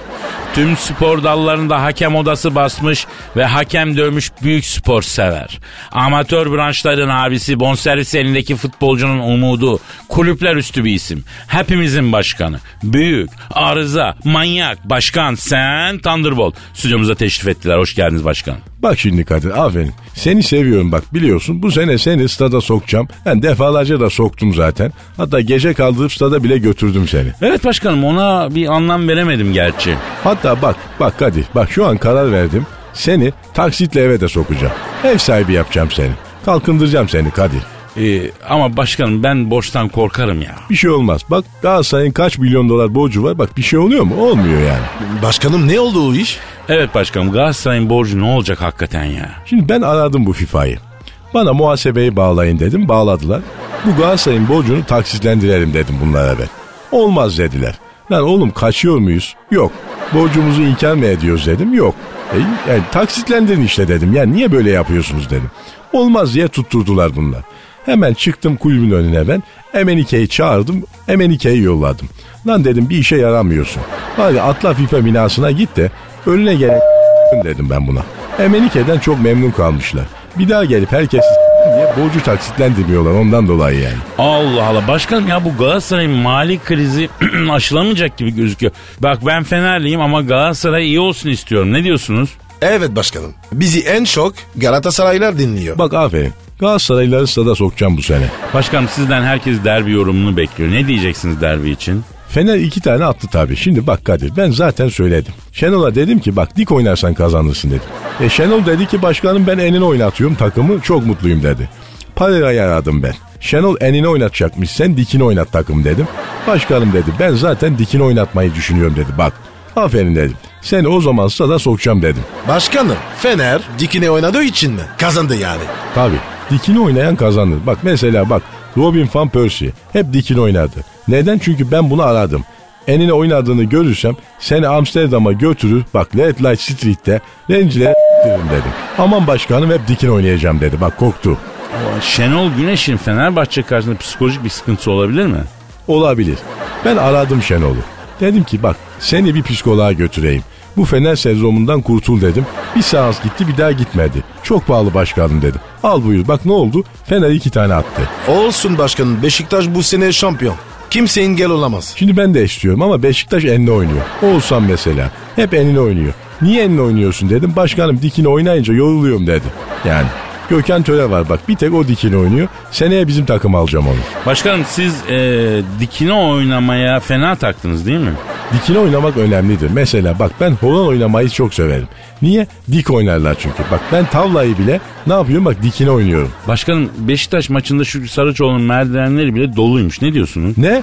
Tüm spor dallarında hakem odası basmış ve hakem dövmüş büyük spor sever. Amatör branşların abisi, bonservis elindeki futbolcunun umudu, kulüpler üstü bir isim. Hepimizin başkanı. Büyük, arıza, manyak, başkan sen Thunderbolt. Stüdyomuza teşrif ettiler. Hoş geldiniz başkan. Bak şimdi Kadir aferin. Seni seviyorum bak biliyorsun. Bu sene seni stada sokacağım. Ben defalarca da soktum zaten. Hatta gece kaldırıp stada bile götürdüm seni. Evet başkanım ona bir anlam veremedim gerçi. Hatta bak bak Kadir bak şu an karar verdim. Seni taksitle eve de sokacağım. Ev sahibi yapacağım seni. Kalkındıracağım seni Kadir. Ee, ama başkanım ben borçtan korkarım ya. Bir şey olmaz. Bak Galatasaray'ın kaç milyon dolar borcu var. Bak bir şey oluyor mu? Olmuyor yani. Başkanım ne oldu o iş? Evet başkanım Galatasaray'ın borcu ne olacak hakikaten ya? Şimdi ben aradım bu FIFA'yı. Bana muhasebeyi bağlayın dedim. Bağladılar. Bu Galatasaray'ın borcunu taksitlendirelim dedim bunlara ben. Olmaz dediler. Lan oğlum kaçıyor muyuz? Yok. Borcumuzu inkar mı ediyoruz dedim. Yok. E, yani taksitlendirin işte dedim. Yani niye böyle yapıyorsunuz dedim. Olmaz diye tutturdular bunlar. Hemen çıktım kulübün önüne ben. Emenike'yi çağırdım. Emenike'yi yolladım. Lan dedim bir işe yaramıyorsun. Hadi atla FIFA binasına git de önüne gelen [laughs] dedim ben buna. Emenike'den çok memnun kalmışlar. Bir daha gelip herkes diye borcu taksitlendirmiyorlar ondan dolayı yani. Allah Allah başkanım ya bu Galatasaray'ın mali krizi [clears throat] aşılamayacak gibi gözüküyor. Bak ben Fenerliyim ama Galatasaray iyi olsun istiyorum. Ne diyorsunuz? Evet başkanım. Bizi en çok Galatasaraylar dinliyor. Bak aferin. Galatasaraylıları stada sokacağım bu sene. Başkanım sizden herkes derbi yorumunu bekliyor. Ne diyeceksiniz derbi için? Fener iki tane attı tabii. Şimdi bak Kadir ben zaten söyledim. Şenol'a dedim ki bak dik oynarsan kazanırsın dedim. E Şenol dedi ki başkanım ben enini oynatıyorum takımı çok mutluyum dedi. Parayı aradım ben. Şenol enini oynatacakmış sen dikini oynat takım dedim. Başkanım dedi ben zaten dikini oynatmayı düşünüyorum dedi bak. Aferin dedim. Seni o zaman stada sokacağım dedim. Başkanım Fener dikine oynadığı için mi? Kazandı yani. Tabii. Dikini oynayan kazanır. Bak mesela bak Robin Van Persie hep dikini oynadı. Neden? Çünkü ben bunu aradım. Enine oynadığını görürsem seni Amsterdam'a götürür bak Red Light Street'te rencilere dedim. Aman başkanım hep dikini oynayacağım dedi. Bak korktu. Şenol Güneş'in Fenerbahçe karşısında psikolojik bir sıkıntısı olabilir mi? Olabilir. Ben aradım Şenol'u. Dedim ki bak seni bir psikoloğa götüreyim. Bu Fener sezonundan kurtul dedim. Bir seans gitti bir daha gitmedi. Çok pahalı başkanım dedim. Al buyur bak ne oldu? Fener iki tane attı. Olsun başkanım Beşiktaş bu sene şampiyon. Kimse engel olamaz. Şimdi ben de istiyorum ama Beşiktaş enine oynuyor. Oğuzhan mesela. Hep enine oynuyor. Niye enine oynuyorsun dedim. Başkanım dikine oynayınca yoruluyorum dedi. Yani Gökhan Töre var bak bir tek o dikine oynuyor. Seneye bizim takım alacağım onu. Başkanım siz e, dikine oynamaya fena taktınız değil mi? Dikine oynamak önemlidir. Mesela bak ben horon oynamayı çok severim. Niye? Dik oynarlar çünkü. Bak ben tavlayı bile ne yapıyorum bak dikine oynuyorum. Başkanım Beşiktaş maçında Şükrü Saraçoğlu'nun merdivenleri bile doluymuş. Ne diyorsunuz? Ne?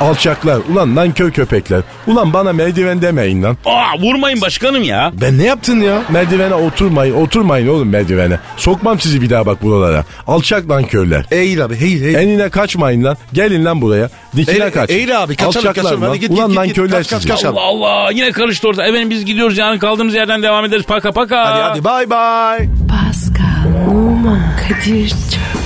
Alçaklar. Ulan lan köy köpekler. Ulan bana merdiven demeyin lan. Aa vurmayın başkanım ya. Ben ne yaptın ya? Merdivene oturmayın. Oturmayın oğlum merdivene. Sokmam sizi bir daha bak buralara. Alçak lan köyler. Eğil abi eğil eğil. Enine kaçmayın lan. Gelin lan buraya. Dikine Eğil- kaç. eğil abi, kaçalım, Alçaklar kaçalım. lan. Hadi git, Ulan git, lan git. köyler Kaç, kaç, kaç. Allah Allah yine karıştı orada. Efendim biz gidiyoruz yani kaldığımız yerden devam ederiz. Paka paka. Hadi hadi bay bay. Pascal, Oman, Kadir çok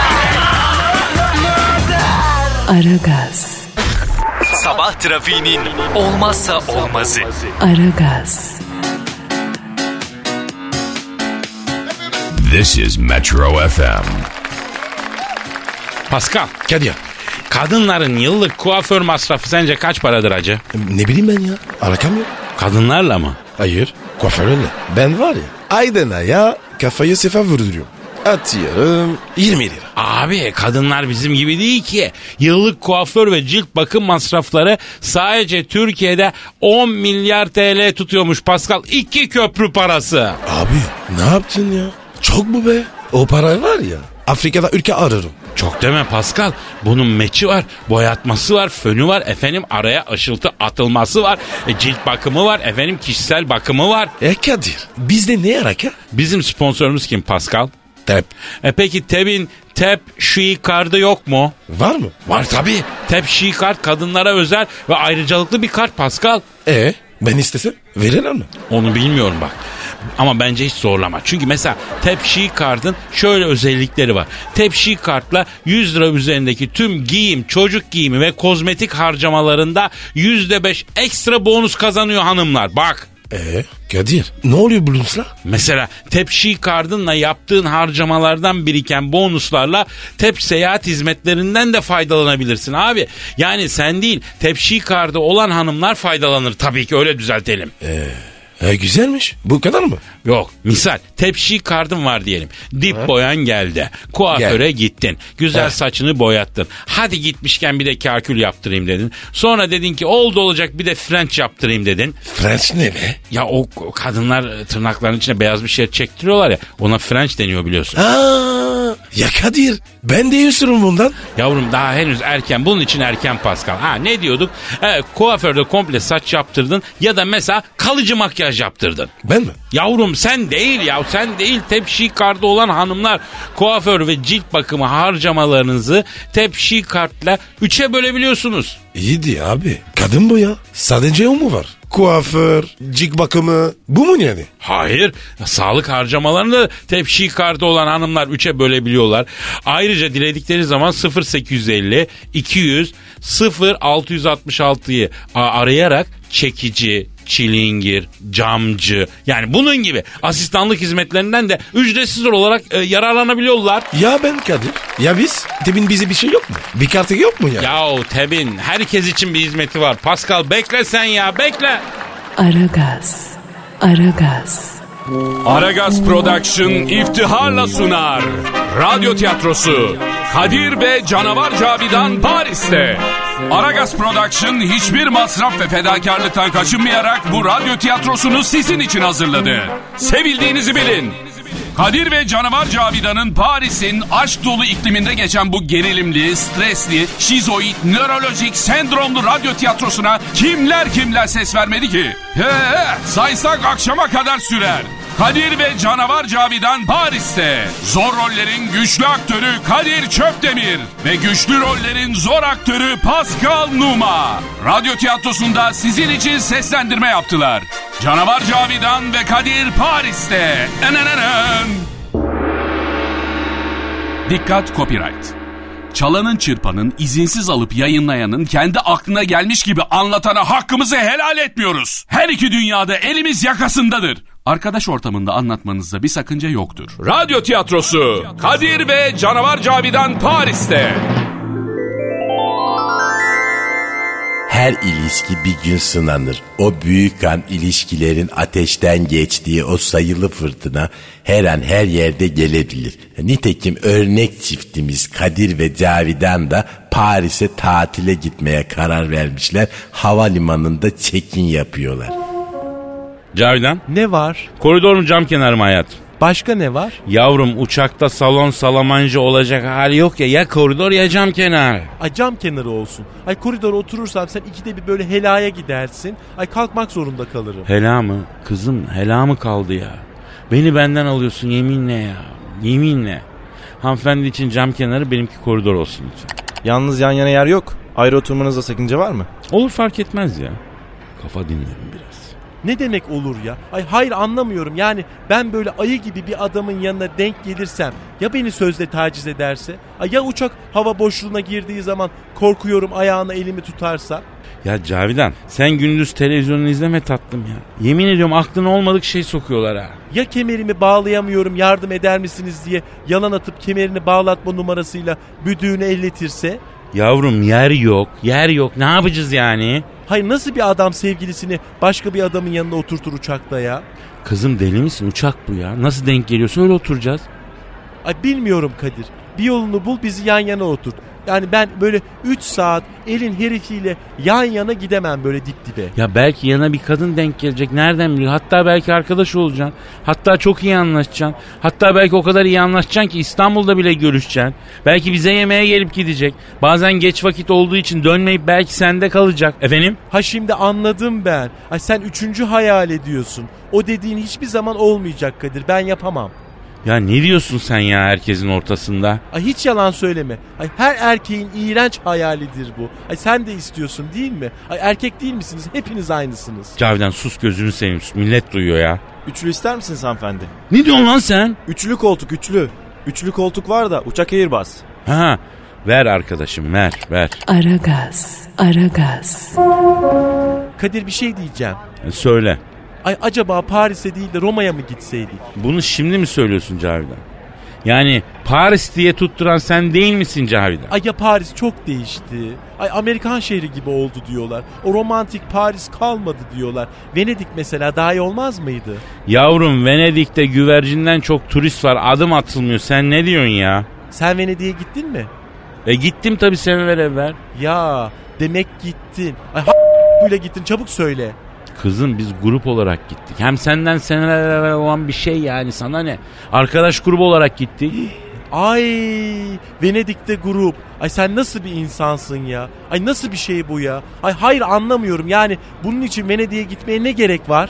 Aragaz, Sabah trafiğinin olmazsa olmazı. Aragaz, This is Metro FM. Pascal, Kadir. kadınların yıllık kuaför masrafı sence kaç paradır acı? Ne bileyim ben ya. Alakam yok. Kadınlarla mı? Hayır. Kuaförle. Ben var ya. Aydın'a ya kafayı sefer vurduruyorum. Atıyorum 20 lira. Abi kadınlar bizim gibi değil ki. Yıllık kuaför ve cilt bakım masrafları sadece Türkiye'de 10 milyar TL tutuyormuş Pascal. İki köprü parası. Abi ne yaptın ya? Çok mu be? O para var ya. Afrika'da ülke ararım. Çok deme Pascal. Bunun meçi var, boyatması var, fönü var, efendim araya aşıltı atılması var, e, cilt bakımı var, efendim kişisel bakımı var. E Kadir bizde ne yarak ya? Bizim sponsorumuz kim Pascal? Tep. E peki Teb'in Tep She kartı yok mu? Var mı? Var tabii. Tep She kart kadınlara özel ve ayrıcalıklı bir kart Pascal. E ben istesem verirler mi? Onu bilmiyorum bak. Ama bence hiç zorlama. Çünkü mesela Tepşi kartın şöyle özellikleri var. Tepşi kartla 100 lira üzerindeki tüm giyim, çocuk giyimi ve kozmetik harcamalarında %5 ekstra bonus kazanıyor hanımlar. Bak. E Kadir ne oluyor bununla? Mesela Tepşi kardınla yaptığın harcamalardan biriken bonuslarla Tep seyahat hizmetlerinden de faydalanabilirsin abi. Yani sen değil Tepşi kardı olan hanımlar faydalanır tabii ki öyle düzeltelim. E güzelmiş. Bu kadar mı? Yok misal tepşi kardın var diyelim. Dip boyan geldi. Kuaföre gittin. Güzel Heh. saçını boyattın. Hadi gitmişken bir de kakül yaptırayım dedin. Sonra dedin ki oldu olacak bir de French yaptırayım dedin. French ne be? Ya o o kadınlar tırnaklarının içine beyaz bir şey çektiriyorlar ya. Ona French deniyor biliyorsun. Aa, ya Kadir ben de yiyorsun bundan. Yavrum daha henüz erken. Bunun için erken Pascal. Ha ne diyorduk? Evet, kuaförde komple saç yaptırdın ya da mesela kalıcı makyaj yaptırdın. Ben mi? Yavrum sen değil ya sen değil tepşi kartı olan hanımlar kuaför ve cilt bakımı harcamalarınızı tepşi kartla üçe bölebiliyorsunuz. İyiydi abi. Kadın bu ya. Sadece o mu var? Kuaför, cik bakımı bu mu yani? Hayır sağlık harcamalarını tepşi kartı olan hanımlar üçe bölebiliyorlar. Ayrıca diledikleri zaman 0850 200 0666'yı a- arayarak çekici, çilingir, camcı yani bunun gibi asistanlık hizmetlerinden de ücretsiz olarak e, yararlanabiliyorlar. Ya ben Kadir. Ya biz? Demin bize bir şey yok mu? Bir kartı yok mu ya? Yahu Tebin herkes için bir hizmeti var. Pascal bekle sen ya bekle. Aragaz, Aragaz, Aragaz Production iftiharla sunar. Radyo tiyatrosu Kadir ve Canavar Cavidan Paris'te. Aragaz Production hiçbir masraf ve fedakarlıktan kaçınmayarak bu radyo tiyatrosunu sizin için hazırladı. Sevildiğinizi bilin. Kadir ve Canavar Cavidan'ın Paris'in aşk dolu ikliminde geçen bu gerilimli, stresli, şizoid, nörolojik, sendromlu radyo tiyatrosuna kimler kimler ses vermedi ki? He, saysak akşama kadar sürer. Kadir ve Canavar Cavidan Paris'te. Zor rollerin güçlü aktörü Kadir Çöpdemir ve güçlü rollerin zor aktörü Pascal Numa. Radyo tiyatrosunda sizin için seslendirme yaptılar. Canavar Cavidan ve Kadir Paris'te. Enenenen. Dikkat copyright. Çalanın çırpanın izinsiz alıp yayınlayanın kendi aklına gelmiş gibi anlatana hakkımızı helal etmiyoruz. Her iki dünyada elimiz yakasındadır. Arkadaş ortamında anlatmanızda bir sakınca yoktur. Radyo tiyatrosu Kadir ve Canavar Cavidan Paris'te. Her ilişki bir gün sınanır. O büyük kan ilişkilerin ateşten geçtiği o sayılı fırtına her an her yerde gelebilir. Nitekim örnek çiftimiz Kadir ve Cavidan da Paris'e tatile gitmeye karar vermişler. Havalimanında check-in yapıyorlar. Cavidan Ne var? koridor mu cam kenarı mı hayat? Başka ne var? Yavrum uçakta salon salamancı olacak hali yok ya. Ya koridor ya cam kenarı. Ay cam kenarı olsun. Ay koridora oturursam sen ikide bir böyle helaya gidersin. Ay kalkmak zorunda kalırım. Hela mı? Kızım hela mı kaldı ya? Beni benden alıyorsun yeminle ya. Yeminle. Hanımefendi için cam kenarı benimki koridor olsun lütfen. Yalnız yan yana yer yok. Ayrı oturmanızda sakınca var mı? Olur fark etmez ya. Kafa dinlerim biraz. Ne demek olur ya? Ay hayır anlamıyorum. Yani ben böyle ayı gibi bir adamın yanına denk gelirsem ya beni sözle taciz ederse? Ay ya uçak hava boşluğuna girdiği zaman korkuyorum ayağına elimi tutarsa? Ya Cavidan sen gündüz televizyonu izleme tatlım ya. Yemin ediyorum aklına olmadık şey sokuyorlar ha. Ya kemerimi bağlayamıyorum yardım eder misiniz diye yalan atıp kemerini bağlatma numarasıyla büdüğünü elletirse? Yavrum yer yok, yer yok. Ne yapacağız yani? Hayır nasıl bir adam sevgilisini başka bir adamın yanına oturtur uçakta ya? Kızım deli misin? Uçak bu ya. Nasıl denk geliyorsa öyle oturacağız. Ay bilmiyorum Kadir. Bir yolunu bul bizi yan yana oturt. Yani ben böyle 3 saat elin herifiyle yan yana gidemem böyle dip dibe. Ya belki yana bir kadın denk gelecek. Nereden biliyor? Hatta belki arkadaş olacaksın. Hatta çok iyi anlaşacaksın. Hatta belki o kadar iyi anlaşacaksın ki İstanbul'da bile görüşeceksin. Belki bize yemeğe gelip gidecek. Bazen geç vakit olduğu için dönmeyip belki sende kalacak. Efendim? Ha şimdi anladım ben. Ay sen üçüncü hayal ediyorsun. O dediğin hiçbir zaman olmayacak Kadir. Ben yapamam. Ya ne diyorsun sen ya herkesin ortasında? Ay hiç yalan söyleme. Ay her erkeğin iğrenç hayalidir bu. Ay sen de istiyorsun değil mi? Ay erkek değil misiniz? Hepiniz aynısınız. Cavidan sus gözünü seveyim sus. Millet duyuyor ya. Üçlü ister misiniz hanımefendi? Ne diyorsun lan sen? Üçlü koltuk üçlü. Üçlü koltuk var da uçak Airbus. Ha ver arkadaşım ver ver. Aragaz, Aragaz, Kadir bir şey diyeceğim. E, Söyle. Ay acaba Paris'e değil de Roma'ya mı gitseydik? Bunu şimdi mi söylüyorsun Cavidan? Yani Paris diye tutturan sen değil misin Cavidan? Ay ya Paris çok değişti. Ay Amerikan şehri gibi oldu diyorlar. O romantik Paris kalmadı diyorlar. Venedik mesela daha iyi olmaz mıydı? Yavrum Venedik'te güvercinden çok turist var adım atılmıyor sen ne diyorsun ya? Sen Venedik'e gittin mi? E gittim tabii seneler evvel. Ya demek gittin. Ay ha [laughs] böyle gittin çabuk söyle. Kızım biz grup olarak gittik. Hem senden seneler evvel olan bir şey yani sana ne? Arkadaş grubu olarak gittik. [gasps] Ay Venedik'te grup. Ay sen nasıl bir insansın ya? Ay nasıl bir şey bu ya? Ay hayır anlamıyorum yani bunun için Venedik'e gitmeye ne gerek var?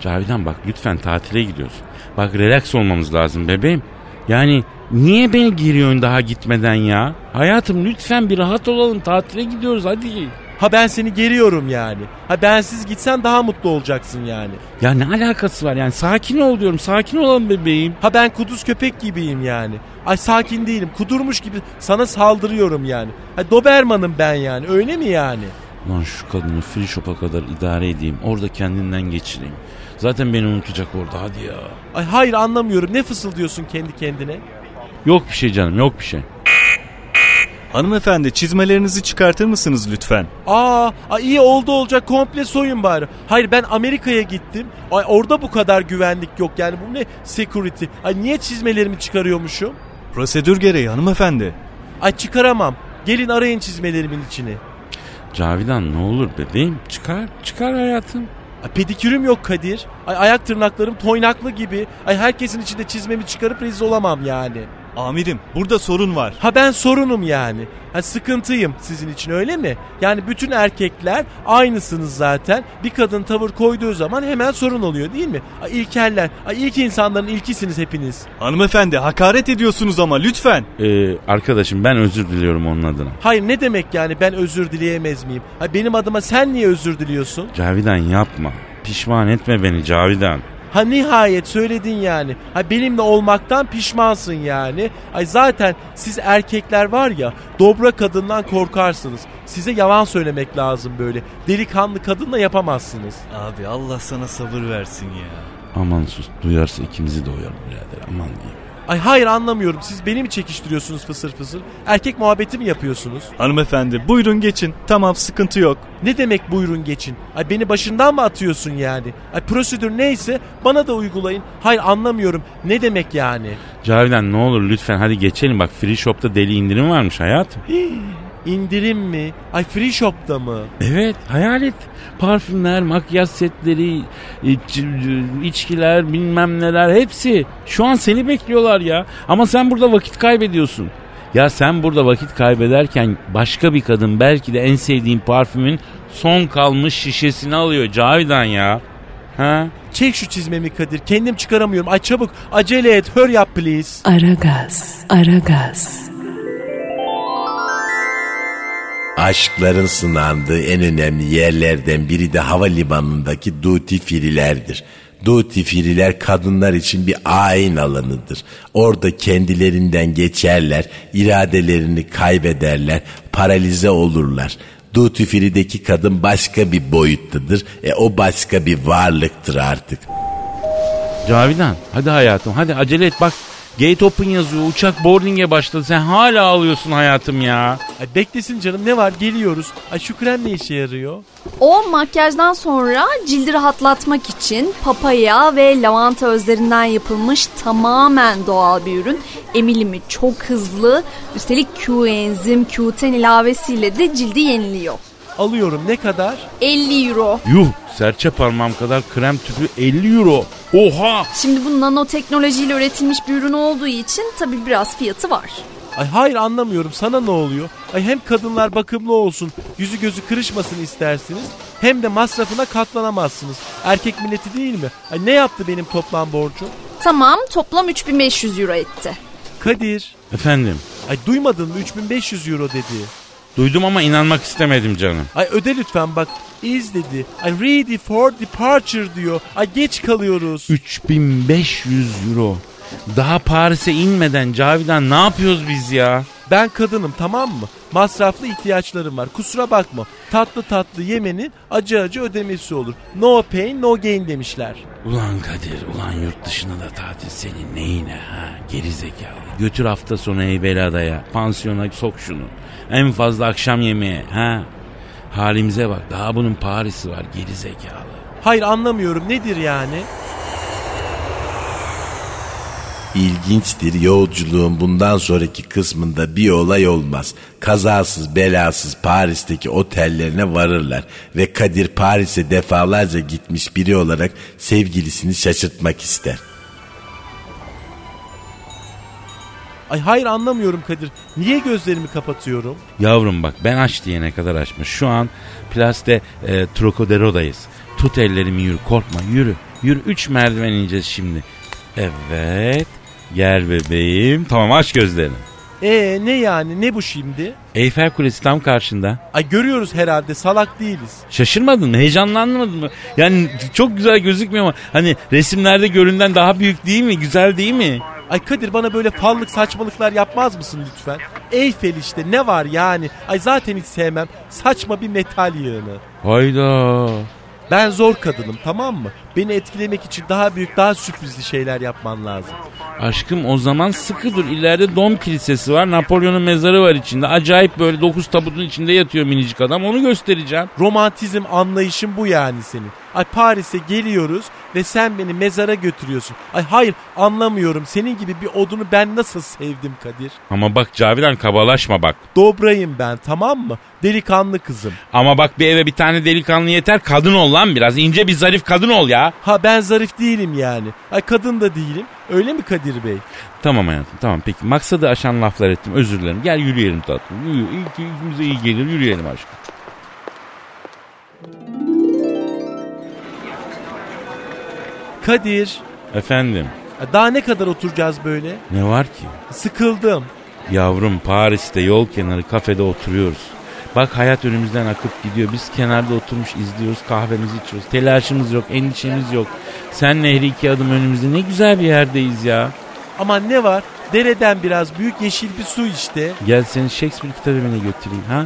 Cavidan bak lütfen tatile gidiyoruz. Bak relax olmamız lazım bebeğim. Yani niye beni giriyorsun daha gitmeden ya? Hayatım lütfen bir rahat olalım tatile gidiyoruz hadi. Ha ben seni geriyorum yani. Ha bensiz gitsen daha mutlu olacaksın yani. Ya ne alakası var yani sakin ol diyorum sakin olalım bebeğim. Ha ben kuduz köpek gibiyim yani. Ay sakin değilim kudurmuş gibi sana saldırıyorum yani. Ha Doberman'ım ben yani öyle mi yani? Lan şu kadını free shop'a kadar idare edeyim orada kendinden geçireyim. Zaten beni unutacak orada hadi ya. Ay hayır anlamıyorum ne fısıldıyorsun kendi kendine? Yok bir şey canım yok bir şey. Hanımefendi çizmelerinizi çıkartır mısınız lütfen? Aa, ay iyi oldu olacak komple soyun bari. Hayır ben Amerika'ya gittim. Ay orada bu kadar güvenlik yok yani bu ne security. Ay niye çizmelerimi çıkarıyormuşum? Prosedür gereği hanımefendi. Ay çıkaramam. Gelin arayın çizmelerimin içini. Cavidan ne olur bebeğim çıkar çıkar hayatım. Ay pedikürüm yok Kadir. Ay ayak tırnaklarım toynaklı gibi. Ay herkesin içinde çizmemi çıkarıp rezil olamam yani. Amirim burada sorun var. Ha ben sorunum yani. Ha sıkıntıyım sizin için öyle mi? Yani bütün erkekler aynısınız zaten. Bir kadın tavır koyduğu zaman hemen sorun oluyor değil mi? Ay ilkeller. Ay ilk insanların ilkisiniz hepiniz. Hanımefendi hakaret ediyorsunuz ama lütfen. Ee, arkadaşım ben özür diliyorum onun adına. Hayır ne demek yani ben özür dileyemez miyim? Ha benim adıma sen niye özür diliyorsun? Cavidan yapma. Pişman etme beni Cavidan. Ha nihayet söyledin yani. Ha benimle olmaktan pişmansın yani. Ay zaten siz erkekler var ya dobra kadından korkarsınız. Size yalan söylemek lazım böyle. Delikanlı kadınla yapamazsınız. Abi Allah sana sabır versin ya. Aman sus duyarsa ikimizi de uyar birader aman diyeyim. Ay hayır anlamıyorum. Siz beni mi çekiştiriyorsunuz fısır fısır? Erkek muhabbeti mi yapıyorsunuz? Hanımefendi buyurun geçin. Tamam sıkıntı yok. Ne demek buyurun geçin? Ay beni başından mı atıyorsun yani? Ay prosedür neyse bana da uygulayın. Hayır anlamıyorum. Ne demek yani? Cavidan ne olur lütfen hadi geçelim bak free shop'ta deli indirim varmış hayatım. [gasps] [gasps] indirim mi? Ay free shop'ta mı? Evet hayal et. Parfümler, makyaj setleri, iç- içkiler bilmem neler hepsi. Şu an seni bekliyorlar ya. Ama sen burada vakit kaybediyorsun. Ya sen burada vakit kaybederken başka bir kadın belki de en sevdiğin parfümün son kalmış şişesini alıyor Cavidan ya. Ha? Çek şu çizmemi Kadir. Kendim çıkaramıyorum. Ay çabuk acele et. Hurry up please. Aragaz, Aragaz, Aşkların sınandığı en önemli yerlerden biri de havalimanındaki duty free'lerdir. Duty free'ler kadınlar için bir ayin alanıdır. Orada kendilerinden geçerler, iradelerini kaybederler, paralize olurlar. Duty free'deki kadın başka bir boyuttadır. E o başka bir varlıktır artık. Cavidan hadi hayatım hadi acele et bak. Gate open yazıyor uçak boarding'e başladı sen hala ağlıyorsun hayatım ya. Ay beklesin canım ne var geliyoruz. Ay şu krem ne işe yarıyor? O makyajdan sonra cildi rahatlatmak için papaya ve lavanta özlerinden yapılmış tamamen doğal bir ürün. Emilimi çok hızlı. Üstelik Q enzim Q10 ilavesiyle de cildi yeniliyor. Alıyorum ne kadar? 50 euro. Yuh serçe parmağım kadar krem tüpü 50 euro. Oha Şimdi bu nanoteknolojiyle üretilmiş bir ürün olduğu için tabii biraz fiyatı var. Ay hayır anlamıyorum sana ne oluyor? Ay hem kadınlar bakımlı olsun, yüzü gözü kırışmasın istersiniz. Hem de masrafına katlanamazsınız. Erkek milleti değil mi? Ay ne yaptı benim toplam borcum? Tamam toplam 3500 euro etti. Kadir. Efendim Ay duymadın mı 3500 euro dedi. Duydum ama inanmak istemedim canım. Ay öde lütfen bak. Is dedi. Ay ready for departure diyor. Ay geç kalıyoruz. 3500 euro. Daha Paris'e inmeden Cavidan ne yapıyoruz biz ya? Ben kadınım tamam mı? Masraflı ihtiyaçlarım var. Kusura bakma. Tatlı tatlı yemenin acı acı ödemesi olur. No pain no gain demişler. Ulan Kadir, ulan yurt dışına da tatil senin neyine ha? Geri zekalı. Götür hafta sonu Eybelada'ya, pansiyona sok şunu. En fazla akşam yemeği ha? Halimize bak, daha bunun Paris'i var geri zekalı. Hayır anlamıyorum nedir yani? İlginçtir yolculuğun bundan sonraki kısmında bir olay olmaz. Kazasız belasız Paris'teki otellerine varırlar. Ve Kadir Paris'e defalarca gitmiş biri olarak sevgilisini şaşırtmak ister. Ay hayır anlamıyorum Kadir. Niye gözlerimi kapatıyorum? Yavrum bak ben aç diyene kadar açmış. Şu an Plaste e, Trocadero'dayız. Tut ellerimi yürü korkma yürü. Yürü üç merdiven ineceğiz şimdi. Evet. Gel bebeğim. Tamam aç gözlerini. Ee ne yani ne bu şimdi? Eyfel Kulesi tam karşında. Ay görüyoruz herhalde salak değiliz. Şaşırmadın mı? Heyecanlanmadın mı? Yani çok güzel gözükmüyor ama hani resimlerde göründen daha büyük değil mi? Güzel değil mi? Ay Kadir bana böyle fallık saçmalıklar yapmaz mısın lütfen? Eyfel işte ne var yani? Ay zaten hiç sevmem saçma bir metal yığını. Hayda. Ben zor kadınım tamam mı? Beni etkilemek için daha büyük daha sürprizli şeyler yapman lazım. Aşkım o zaman sıkı dur. İleride Dom Kilisesi var. Napolyon'un mezarı var içinde. Acayip böyle dokuz tabutun içinde yatıyor minicik adam. Onu göstereceğim. Romantizm anlayışın bu yani senin. Ay Paris'e geliyoruz ve sen beni mezara götürüyorsun. Ay hayır anlamıyorum. Senin gibi bir odunu ben nasıl sevdim Kadir? Ama bak Cavidan kabalaşma bak. Dobrayım ben tamam mı? Delikanlı kızım. Ama bak bir eve bir tane delikanlı yeter. Kadın ol lan biraz. ince bir zarif kadın ol ya. Ha ben zarif değilim yani. Ay kadın da değilim. Öyle mi Kadir Bey? Tamam hayatım tamam peki. Maksadı aşan laflar ettim özür dilerim. Gel yürüyelim tatlım. Yürü. İkimize iyi gelir yürüyelim aşkım. Kadir. Efendim Daha ne kadar oturacağız böyle? ne var ki? Sıkıldım. Yavrum Paris'te yol kenarı kafede oturuyoruz. Bak hayat önümüzden akıp gidiyor. Biz kenarda oturmuş izliyoruz kahvemizi içiyoruz. Telaşımız yok endişemiz yok. Sen nehri iki adım önümüzde ne güzel bir yerdeyiz ya. Ama ne var? Dereden biraz büyük yeşil bir su işte. Gel seni Shakespeare kitabına götüreyim ha.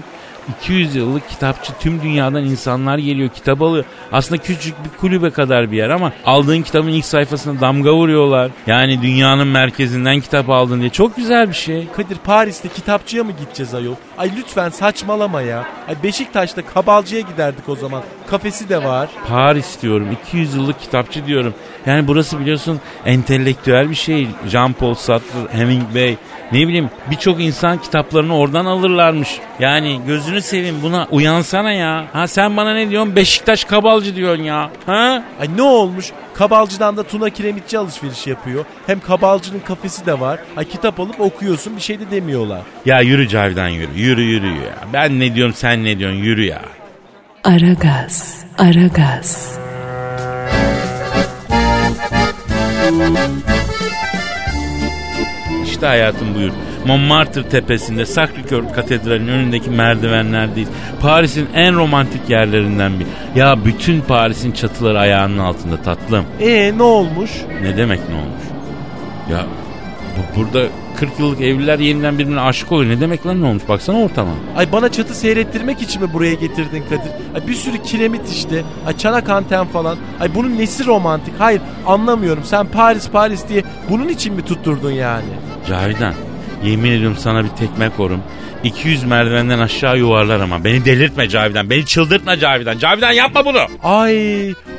200 yıllık kitapçı tüm dünyadan insanlar geliyor kitap alıyor. Aslında küçük bir kulübe kadar bir yer ama aldığın kitabın ilk sayfasına damga vuruyorlar. Yani dünyanın merkezinden kitap aldın diye çok güzel bir şey. Kadir Paris'te kitapçıya mı gideceğiz ayol? Ay lütfen saçmalama ya. Ay Beşiktaş'ta kabalcıya giderdik o zaman. Kafesi de var. Paris diyorum 200 yıllık kitapçı diyorum. Yani burası biliyorsun entelektüel bir şey. Jean-Paul Sartre, Hemingway ne bileyim birçok insan kitaplarını oradan alırlarmış. Yani gözünü seveyim buna uyansana ya. Ha sen bana ne diyorsun Beşiktaş kabalcı diyorsun ya. Ha? Ay ne olmuş? Kabalcıdan da Tuna Kiremitçi alışveriş yapıyor. Hem kabalcının kafesi de var. Ay kitap alıp okuyorsun bir şey de demiyorlar. Ya yürü Cavidan yürü. Yürü yürü ya. Ben ne diyorum sen ne diyorsun yürü ya. Aragaz, Aragaz. İşte hayatım buyur. Montmartre tepesinde Sacré-Cœur Katedrali'nin önündeki merdivenlerdeyiz. Paris'in en romantik yerlerinden bir. Ya bütün Paris'in çatıları ayağının altında tatlım. Ee ne olmuş? Ne demek ne olmuş? Ya bu, burada 40 yıllık evliler yeniden birbirine aşık oluyor. Ne demek lan ne olmuş? Baksana ortama. Ay bana çatı seyrettirmek için mi buraya getirdin Kadir? Ay bir sürü kiremit işte. Ay çanak anten falan. Ay bunun nesi romantik? Hayır anlamıyorum. Sen Paris Paris diye bunun için mi tutturdun yani? Cavidan yemin ediyorum sana bir tekme korum. 200 merdivenden aşağı yuvarlar ama. Beni delirtme Cavidan. Beni çıldırtma Cavidan. Cavidan yapma bunu. Ay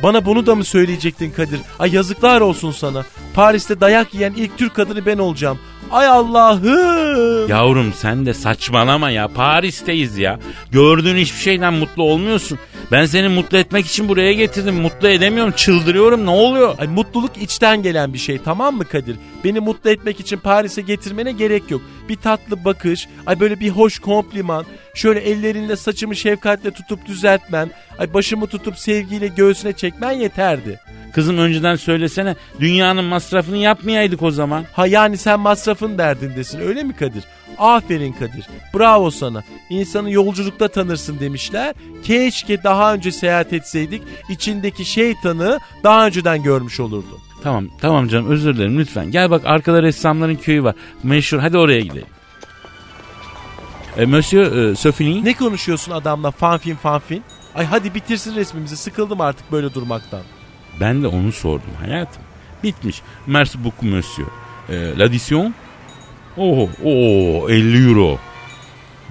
bana bunu da mı söyleyecektin Kadir? Ay yazıklar olsun sana. Paris'te dayak yiyen ilk Türk kadını ben olacağım. Ay Allah'ım. Yavrum sen de saçmalama ya. Paris'teyiz ya. Gördüğün hiçbir şeyden mutlu olmuyorsun. Ben seni mutlu etmek için buraya getirdim. Mutlu edemiyorum. Çıldırıyorum. Ne oluyor? Ay mutluluk içten gelen bir şey tamam mı Kadir? Beni mutlu etmek için Paris'e getirmene gerek yok. Bir tatlı bakış, ay böyle bir hoş kompliman, şöyle ellerinle saçımı şefkatle tutup düzeltmen, ay başımı tutup sevgiyle göğsüne çekmen yeterdi. Kızım önceden söylesene dünyanın masrafını yapmayaydık o zaman. Ha yani sen masrafın derdindesin öyle mi Kadir? Aferin Kadir. Bravo sana. İnsanı yolculukta tanırsın demişler. Keşke daha önce seyahat etseydik içindeki şeytanı daha önceden görmüş olurdun. Tamam tamam canım özür dilerim lütfen. Gel bak arkada ressamların köyü var. Meşhur hadi oraya gidelim. E, Monsieur e, Sophie Ne konuşuyorsun adamla fanfin fanfin? Ay hadi bitirsin resmimizi sıkıldım artık böyle durmaktan. Ben de onu sordum hayatım. Bitmiş. Merci beaucoup monsieur. E, L'addition? Oho, oo, 50 euro.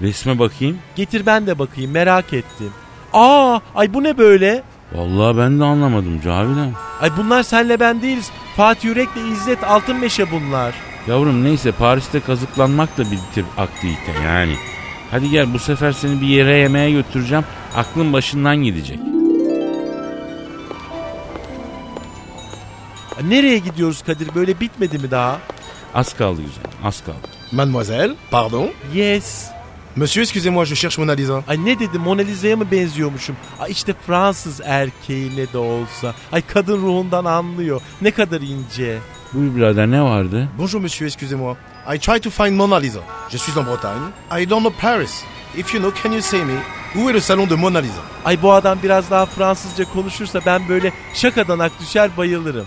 Resme bakayım. Getir ben de bakayım merak ettim. Aa ay bu ne böyle? Vallahi ben de anlamadım Cavidan. Ay bunlar senle ben değiliz. Fatih Yürek'le İzzet Altınmeşe bunlar. Yavrum neyse Paris'te kazıklanmak da bir tip aktivite yani. Hadi gel bu sefer seni bir yere yemeğe götüreceğim. Aklın başından gidecek. Nereye gidiyoruz Kadir böyle bitmedi mi daha? Az kaldı güzel az kaldı. Mademoiselle, pardon Yes. Monsieur, excusez-moi, je cherche Mona Lisa. Ay ne dedim Mona Lisa'ya mı benziyormuşum? Ay işte Fransız erkeği ne de olsa. Ay kadın ruhundan anlıyor. Ne kadar ince. Buyur birader ne vardı? Bonjour monsieur, excusez-moi. I try to find Mona Lisa. Je suis en Bretagne. I don't know Paris. If you know, can you say me? Où est le salon de Mona Lisa? Ay bu adam biraz daha Fransızca konuşursa ben böyle şakadan ak düşer bayılırım.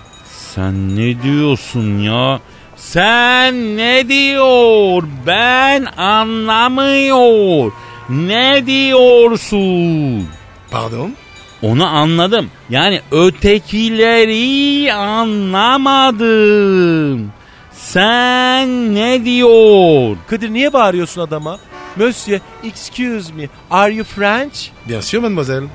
Sen ne diyorsun ya? Sen ne diyor? Ben anlamıyor. Ne diyorsun? Pardon? Onu anladım. Yani ötekileri anlamadım. Sen ne diyor? Kadir niye bağırıyorsun adama? Monsieur, excuse me, are you French? Bien sûr, mademoiselle.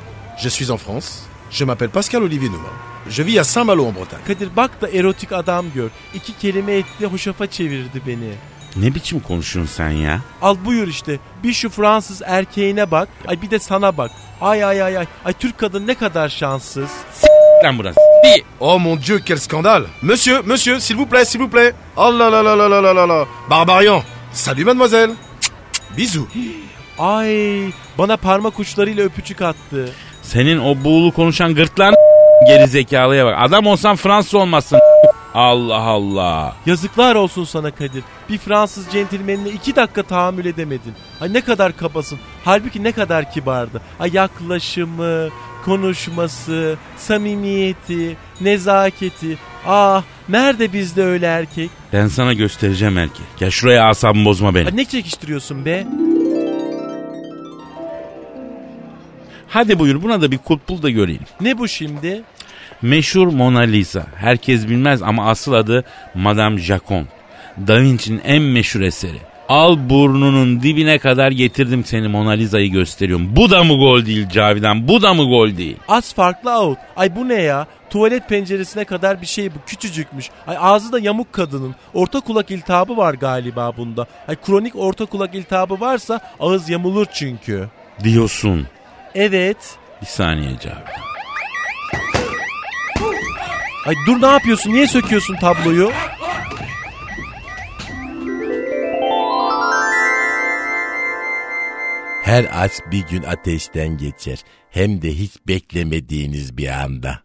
Je suis en France. Je m'appelle Pascal Olivier Numa. Je vis à Saint-Malo en Bretagne. Kadir bak da erotik adam gör. İki kelime etti hoşafa çevirdi beni. Ne biçim konuşuyorsun sen ya? Al buyur işte. Bir şu Fransız erkeğine bak. Ay bir de sana bak. Ay ay ay ay. Ay Türk kadın ne kadar şanssız. Lan burası. Bir. Oh mon dieu quel scandale. Monsieur, monsieur s'il vous plaît, s'il vous plaît. Oh Allah la la la la la la la. Barbarian. Salut mademoiselle. Bisous. Ay bana parmak uçlarıyla öpücük attı. Senin o buğulu konuşan gırtlan geri zekalıya bak. Adam olsan Fransız olmazsın. Allah Allah. Yazıklar olsun sana Kadir. Bir Fransız centilmenine iki dakika tahammül edemedin. Ay ne kadar kabasın. Halbuki ne kadar kibardı. Ay yaklaşımı, konuşması, samimiyeti, nezaketi. Ah nerede bizde öyle erkek? Ben sana göstereceğim erkek. Gel şuraya asabımı bozma beni. Ay ne çekiştiriyorsun be? Hadi buyur buna da bir kulp bul da göreyim. Ne bu şimdi? Meşhur Mona Lisa. Herkes bilmez ama asıl adı Madame Jacquard. Da Vinci'nin en meşhur eseri. Al burnunun dibine kadar getirdim seni Mona Lisa'yı gösteriyorum. Bu da mı gol değil Cavidan? Bu da mı gol değil? Az farklı out. Ay bu ne ya? Tuvalet penceresine kadar bir şey bu küçücükmüş. Ay ağzı da yamuk kadının. Orta kulak iltihabı var galiba bunda. Ay kronik orta kulak iltihabı varsa ağız yamulur çünkü. Diyorsun. Evet. Bir saniye Cavidan. Ay dur ne yapıyorsun? Niye söküyorsun tabloyu? Her aç bir gün ateşten geçer. Hem de hiç beklemediğiniz bir anda.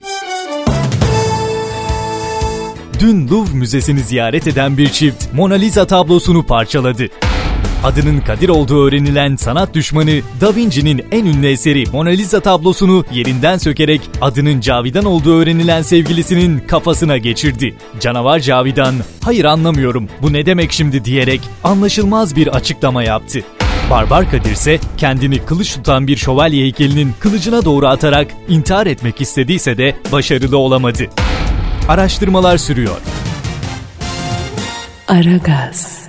Dün Louvre Müzesi'ni ziyaret eden bir çift Mona Lisa tablosunu parçaladı. Adının Kadir olduğu öğrenilen sanat düşmanı Da Vinci'nin en ünlü eseri Mona Lisa tablosunu yerinden sökerek adının Cavidan olduğu öğrenilen sevgilisinin kafasına geçirdi. Canavar Cavidan, hayır anlamıyorum bu ne demek şimdi diyerek anlaşılmaz bir açıklama yaptı. Barbar Kadir ise kendini kılıç tutan bir şövalye heykelinin kılıcına doğru atarak intihar etmek istediyse de başarılı olamadı. Araştırmalar sürüyor. Aragaz.